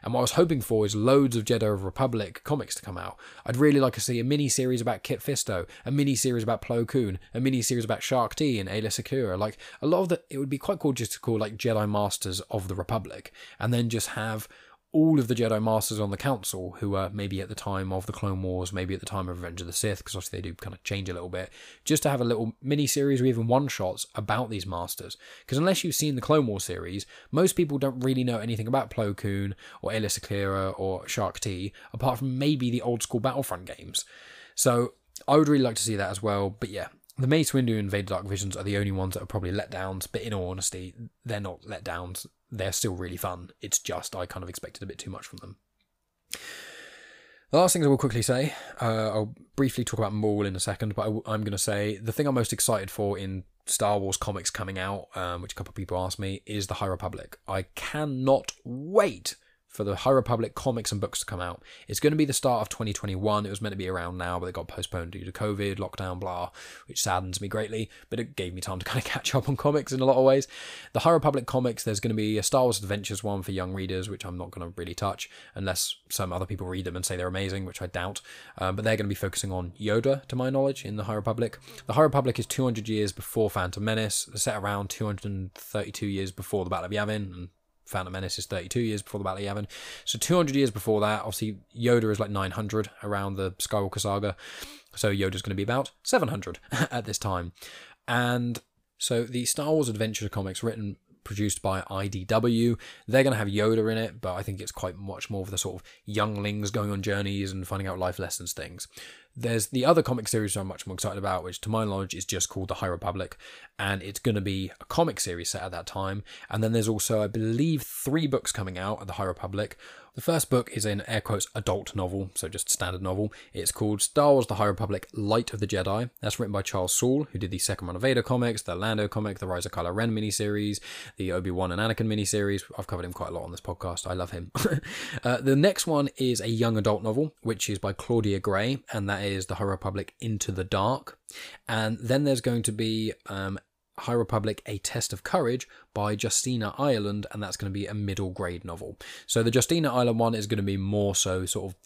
And what I was hoping for is loads of Jedi of the Republic comics to come out. I'd really like to see a mini series about Kit Fisto, a mini series about Plo Koon, a mini series about Shaak Ti and Aayla Secura. Like a lot of the, it would be quite cool just to call like Jedi Masters of the Republic, and then just have all of the Jedi Masters on the Council, who were maybe at the time of the Clone Wars, maybe at the time of Revenge of the Sith, because obviously they do kind of change a little bit, just to have a little mini series or even one shots about these Masters. Because unless you've seen the Clone Wars series, most people don't really know anything about Plo Koon or Aayla Secura or Shaak Ti, apart from maybe the old school Battlefront games. So I would really like to see that as well. But yeah, the Mace Windu and Vader Dark Visions are the only ones that are probably letdowns, but in all honesty, they're not letdowns they're still really fun. It's just I kind of expected a bit too much from them. The last things I will quickly say, uh, I'll briefly talk about Maul in a second, but I, am going to say the thing I'm most excited for in Star Wars comics coming out, um, which a couple of people asked me, is the High Republic. I cannot wait for the High Republic comics and books to come out. It's going to be the start of 2021. It was meant to be around now, but it got postponed due to COVID, lockdown, blah, which saddens me greatly, but it gave me time to kind of catch up on comics in a lot of ways. The High Republic comics, there's going to be a Star Wars Adventures one for young readers, which I'm not going to really touch unless some other people read them and say they're amazing, which I doubt. Um, but they're going to be focusing on Yoda, to my knowledge, in the High Republic. The High Republic is 200 years before Phantom Menace, set around 232 years before the Battle of Yavin, and Phantom Menace is 32 years before the Battle of Yavin. So 200 years before that, obviously Yoda is like 900 around the Skywalker saga. So Yoda's going to be about 700 at this time. And so the Star Wars Adventure comics written produced by IDW. They're going to have Yoda in it, but I think it's quite much more of the sort of younglings going on journeys and finding out life lessons things. There's the other comic series I'm much more excited about, which to my knowledge is just called The High Republic, and it's going to be a comic series set at that time. And then there's also, I believe, three books coming out at The High Republic. The first book is an air quotes adult novel, so just standard novel. It's called Star Wars The High Republic Light of the Jedi. That's written by Charles Soule, who did the second run of Vader comics, the Lando comic, the Rise of Kylo Ren miniseries, the Obi Wan and Anakin miniseries. I've covered him quite a lot on this podcast. I love him. uh, the next one is a young adult novel, which is by Claudia Gray, and that is The High Republic Into the Dark. And then there's going to be um, High Republic A Test of Courage by Justina Ireland, and that's going to be a middle grade novel. So the Justina Ireland one is going to be more so sort of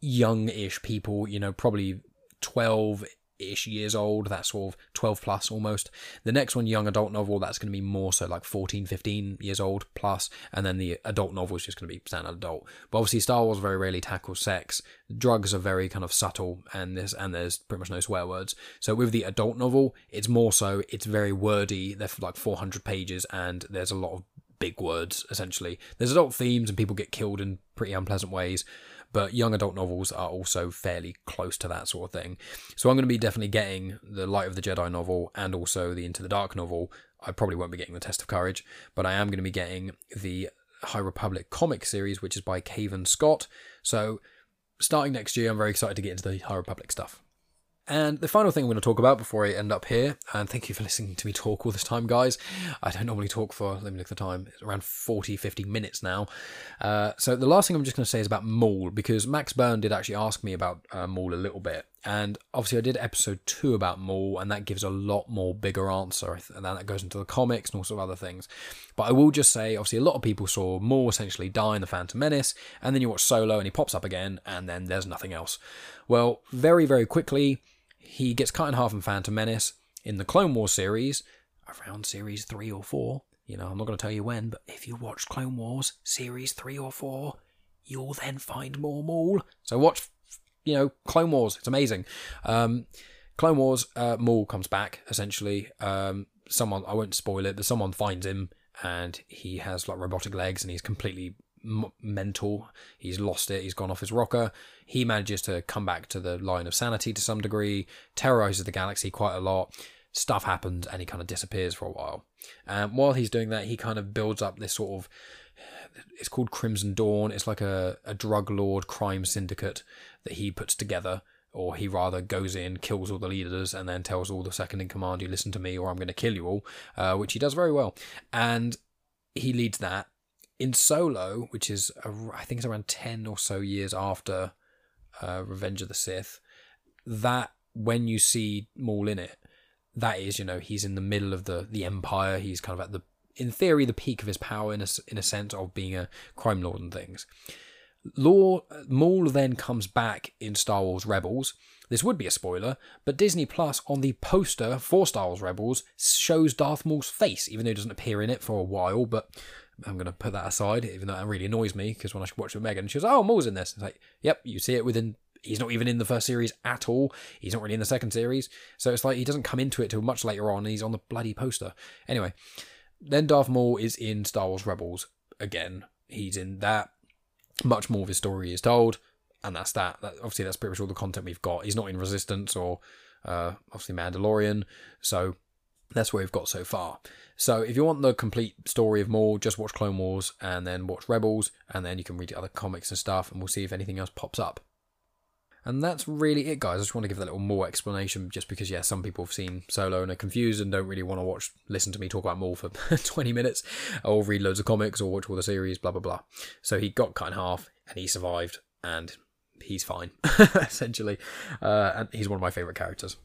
young ish people, you know, probably 12 ish years old, that's sort of 12 plus almost. The next one, young adult novel, that's going to be more so like 14, 15 years old plus. And then the adult novel is just going to be standard adult. But obviously, Star Wars very rarely tackles sex. Drugs are very kind of subtle, and this and there's pretty much no swear words. So with the adult novel, it's more so, it's very wordy. They're like 400 pages, and there's a lot of big words essentially. There's adult themes, and people get killed in pretty unpleasant ways but young adult novels are also fairly close to that sort of thing. So I'm going to be definitely getting the Light of the Jedi novel and also the Into the Dark novel. I probably won't be getting the Test of Courage, but I am going to be getting the High Republic comic series, which is by Cavan Scott. So starting next year, I'm very excited to get into the High Republic stuff. And the final thing I'm going to talk about before I end up here, and thank you for listening to me talk all this time, guys. I don't normally talk for, let me look at the time, it's around 40, 50 minutes now. Uh, so the last thing I'm just going to say is about Maul, because Max Byrne did actually ask me about uh, Maul a little bit. And obviously, I did episode two about Maul, and that gives a lot more bigger answer, and then that goes into the comics and all sorts of other things. But I will just say, obviously, a lot of people saw Maul essentially die in the Phantom Menace, and then you watch Solo, and he pops up again, and then there's nothing else. Well, very, very quickly, he gets cut in half in Phantom Menace. In the Clone Wars series, around series three or four, you know, I'm not going to tell you when, but if you watch Clone Wars series three or four, you'll then find more Maul. So watch, you know, Clone Wars. It's amazing. Um, Clone Wars, uh, Maul comes back essentially. Um, someone, I won't spoil it, but someone finds him and he has like robotic legs and he's completely mental. He's lost it. He's gone off his rocker. He manages to come back to the line of sanity to some degree, terrorizes the galaxy quite a lot. Stuff happens and he kind of disappears for a while. And while he's doing that, he kind of builds up this sort of it's called Crimson Dawn. It's like a, a drug lord crime syndicate that he puts together, or he rather goes in, kills all the leaders, and then tells all the second in command, "You listen to me, or I'm going to kill you all," uh, which he does very well. And he leads that in Solo, which is I think it's around ten or so years after uh, Revenge of the Sith, that when you see Maul in it, that is you know he's in the middle of the the Empire. He's kind of at the in theory the peak of his power in a in a sense of being a crime lord and things. Law Maul then comes back in Star Wars Rebels. This would be a spoiler, but Disney Plus on the poster for Star Wars Rebels shows Darth Maul's face, even though he doesn't appear in it for a while. But I'm going to put that aside, even though that really annoys me because when I watched it with Megan, she was, "Oh, Maul's in this." It's like, "Yep, you see it within." He's not even in the first series at all. He's not really in the second series, so it's like he doesn't come into it till much later on. He's on the bloody poster. Anyway, then Darth Maul is in Star Wars Rebels again. He's in that. Much more of his story is told, and that's that. that obviously, that's pretty much all the content we've got. He's not in Resistance or uh, obviously Mandalorian, so that's where we've got so far. So if you want the complete story of Maul, just watch Clone Wars and then watch Rebels, and then you can read the other comics and stuff, and we'll see if anything else pops up. And that's really it, guys. I just want to give that little more explanation, just because, yeah, some people have seen Solo and are confused and don't really want to watch, listen to me talk about Maul for 20 minutes, or read loads of comics, or watch all the series, blah blah blah. So he got cut in half, and he survived, and he's fine, essentially. Uh, and he's one of my favorite characters.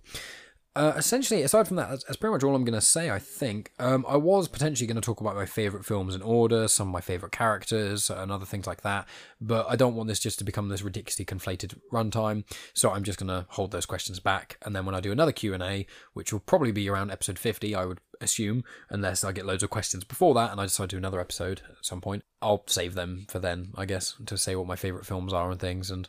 Uh, essentially, aside from that, that's, pretty much all I'm going to say, I think. Um, I was potentially going to talk about my favourite films in order, some of my favourite characters, and other things like that, but I don't want this just to become this ridiculously conflated runtime, so I'm just going to hold those questions back, and then when I do another Q&A, which will probably be around episode 50, I would assume, unless I get loads of questions before that, and I decide to do another episode at some point, I'll save them for then, I guess, to say what my favourite films are and things, and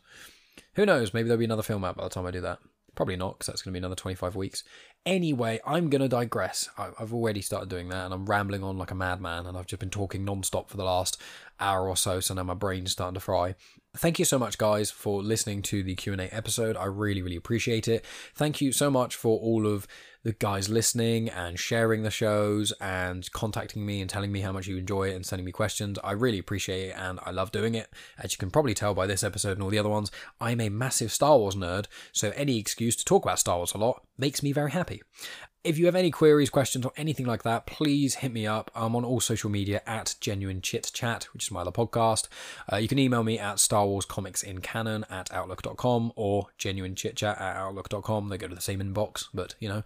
who knows, maybe there'll be another film out by the time I do that. Probably not, because that's going to be another 25 weeks. Anyway, I'm going to digress. I've already started doing that, and I'm rambling on like a madman, and I've just been talking non-stop for the last hour or so, so now my brain's starting to fry. Thank you so much, guys, for listening to the Q&A episode. I really, really appreciate it. Thank you so much for all of the guys listening and sharing the shows and contacting me and telling me how much you enjoy it and sending me questions. I really appreciate it and I love doing it. As you can probably tell by this episode and all the other ones, I'm a massive Star Wars nerd, so any excuse to talk about Star Wars a lot makes me very happy. If you have any queries, questions, or anything like that, please hit me up. I'm on all social media at Genuine Chit Chat, which is my other podcast. Uh, you can email me at Star Wars Comics in Canon at Outlook.com or Genuine Chit Chat at Outlook.com. They go to the same inbox, but you know.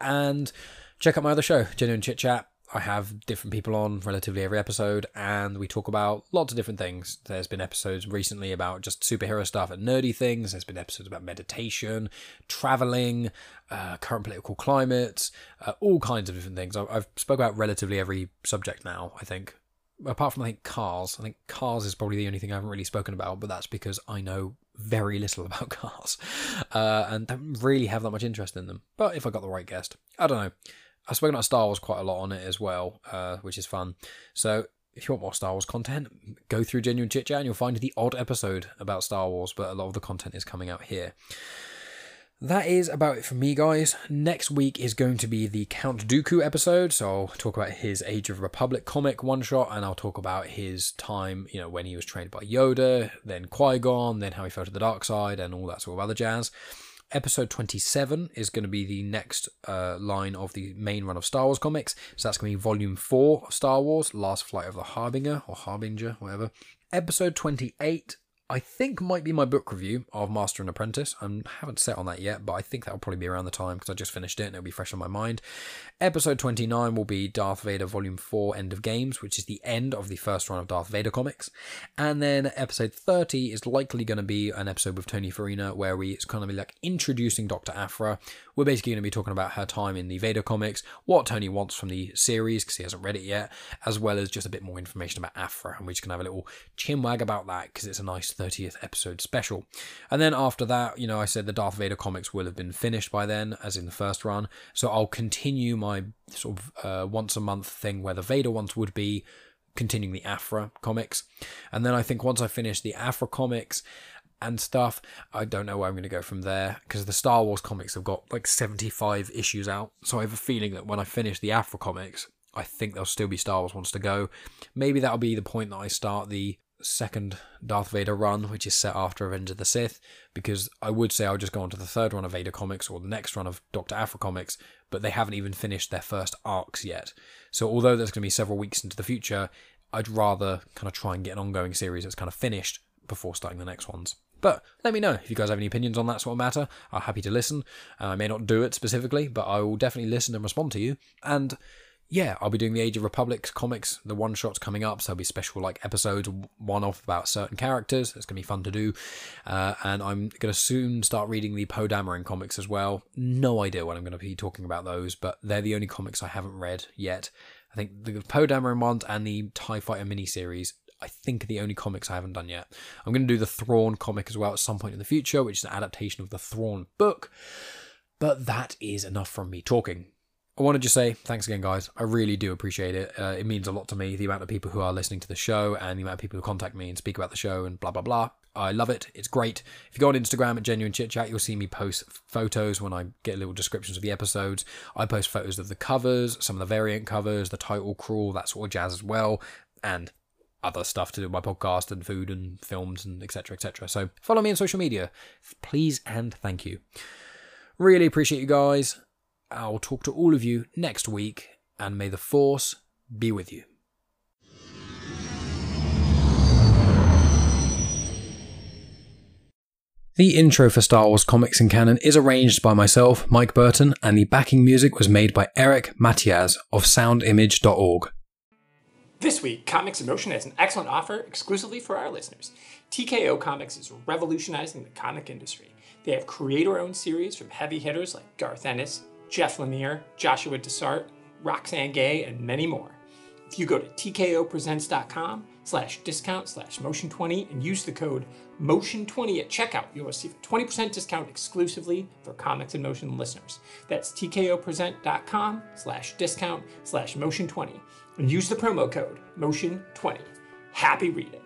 And check out my other show, Genuine Chit Chat. I have different people on relatively every episode, and we talk about lots of different things. There's been episodes recently about just superhero stuff and nerdy things. There's been episodes about meditation, traveling, uh, current political climate, uh, all kinds of different things. I've, I've spoke about relatively every subject now. I think, apart from I think cars. I think cars is probably the only thing I haven't really spoken about, but that's because I know very little about cars uh, and don't really have that much interest in them. But if I got the right guest, I don't know. I've spoken about Star Wars quite a lot on it as well, uh, which is fun. So if you want more Star Wars content, go through Genuine Chit Chat and you'll find the odd episode about Star Wars, but a lot of the content is coming out here. That is about it for me, guys. Next week is going to be the Count Dooku episode, so I'll talk about his Age of Republic comic one shot, and I'll talk about his time, you know, when he was trained by Yoda, then Qui Gon, then how he fell to the dark side, and all that sort of other jazz. Episode 27 is going to be the next uh, line of the main run of Star Wars comics. So that's going to be Volume 4 of Star Wars, Last Flight of the Harbinger, or Harbinger, whatever. Episode 28 I think might be my book review of Master and Apprentice. I haven't set on that yet, but I think that'll probably be around the time because I just finished it and it'll be fresh on my mind. Episode 29 will be Darth Vader Volume 4 End of Games, which is the end of the first run of Darth Vader comics. And then episode 30 is likely going to be an episode with Tony Farina where we it's kind of like introducing Dr. Aphra. We're basically going to be talking about her time in the Vader comics, what Tony wants from the series because he hasn't read it yet, as well as just a bit more information about Aphra. And we're just going to have a little chinwag about that because it's a nice 30th episode special. And then after that, you know, I said the Darth Vader comics will have been finished by then, as in the first run. So I'll continue my sort of uh, once a month thing where the Vader ones would be continuing the Aphra comics. And then I think once I finish the Aphra comics and stuff, I don't know where I'm going to go from there because the Star Wars comics have got like 75 issues out. So I have a feeling that when I finish the Aphra comics, I think there'll still be Star Wars ones to go. Maybe that'll be the point that I start the second Darth Vader run, which is set after Revenge of the Sith, because I would say I'll just go on to the third run of Vader comics or the next run of Doctor Aphra comics, but they haven't even finished their first arcs yet. So although there's going to be several weeks into the future, I'd rather kind of try and get an ongoing series that's kind of finished before starting the next ones. But let me know if you guys have any opinions on that sort of matter. I'm happy to listen. Uh, I may not do it specifically, but I will definitely listen and respond to you. And yeah, I'll be doing the Age of Republic comics, the one shots coming up. So there'll be special like episodes, one off about certain characters. It's gonna be fun to do, uh, and I'm gonna soon start reading the Poe Dameron comics as well. No idea when I'm gonna be talking about those, but they're the only comics I haven't read yet. I think the Poe Dameron ones and the Tie Fighter miniseries. I think are the only comics I haven't done yet. I'm going to do the Thrawn comic as well at some point in the future, which is an adaptation of the Thrawn book. But that is enough from me talking. I want to just say thanks again, guys. I really do appreciate it. Uh, it means a lot to me, the amount of people who are listening to the show and the amount of people who contact me and speak about the show and blah, blah, blah. I love it. It's great. If you go on Instagram at Genuine Chit Chat, you'll see me post photos when I get little descriptions of the episodes. I post photos of the covers, some of the variant covers, the title crawl, that sort of jazz as well, and other stuff to do with my podcast and food and films and etc. etc. So follow me on social media, please and thank you. Really appreciate you guys. I'll talk to all of you next week, and may the Force be with you. The intro for Star Wars Comics in Canon is arranged by myself, Mike Burton, and the backing music was made by Eric Matyas of soundimage.org. This week, Comics in Motion has an excellent offer exclusively for our listeners. TKO Comics is revolutionizing the comic industry. They have creator owned series from heavy hitters like Garth Ennis, Jeff Lemire, Joshua Dysart, Roxane Gay, and many more. If you go to tkopresents.com slash discount slash motion20 and use the code motion20 at checkout, you'll receive a 20% discount exclusively for Comics in Motion listeners. That's tkopresent.com slash discount slash motion20 and use the promo code motion20. Happy reading.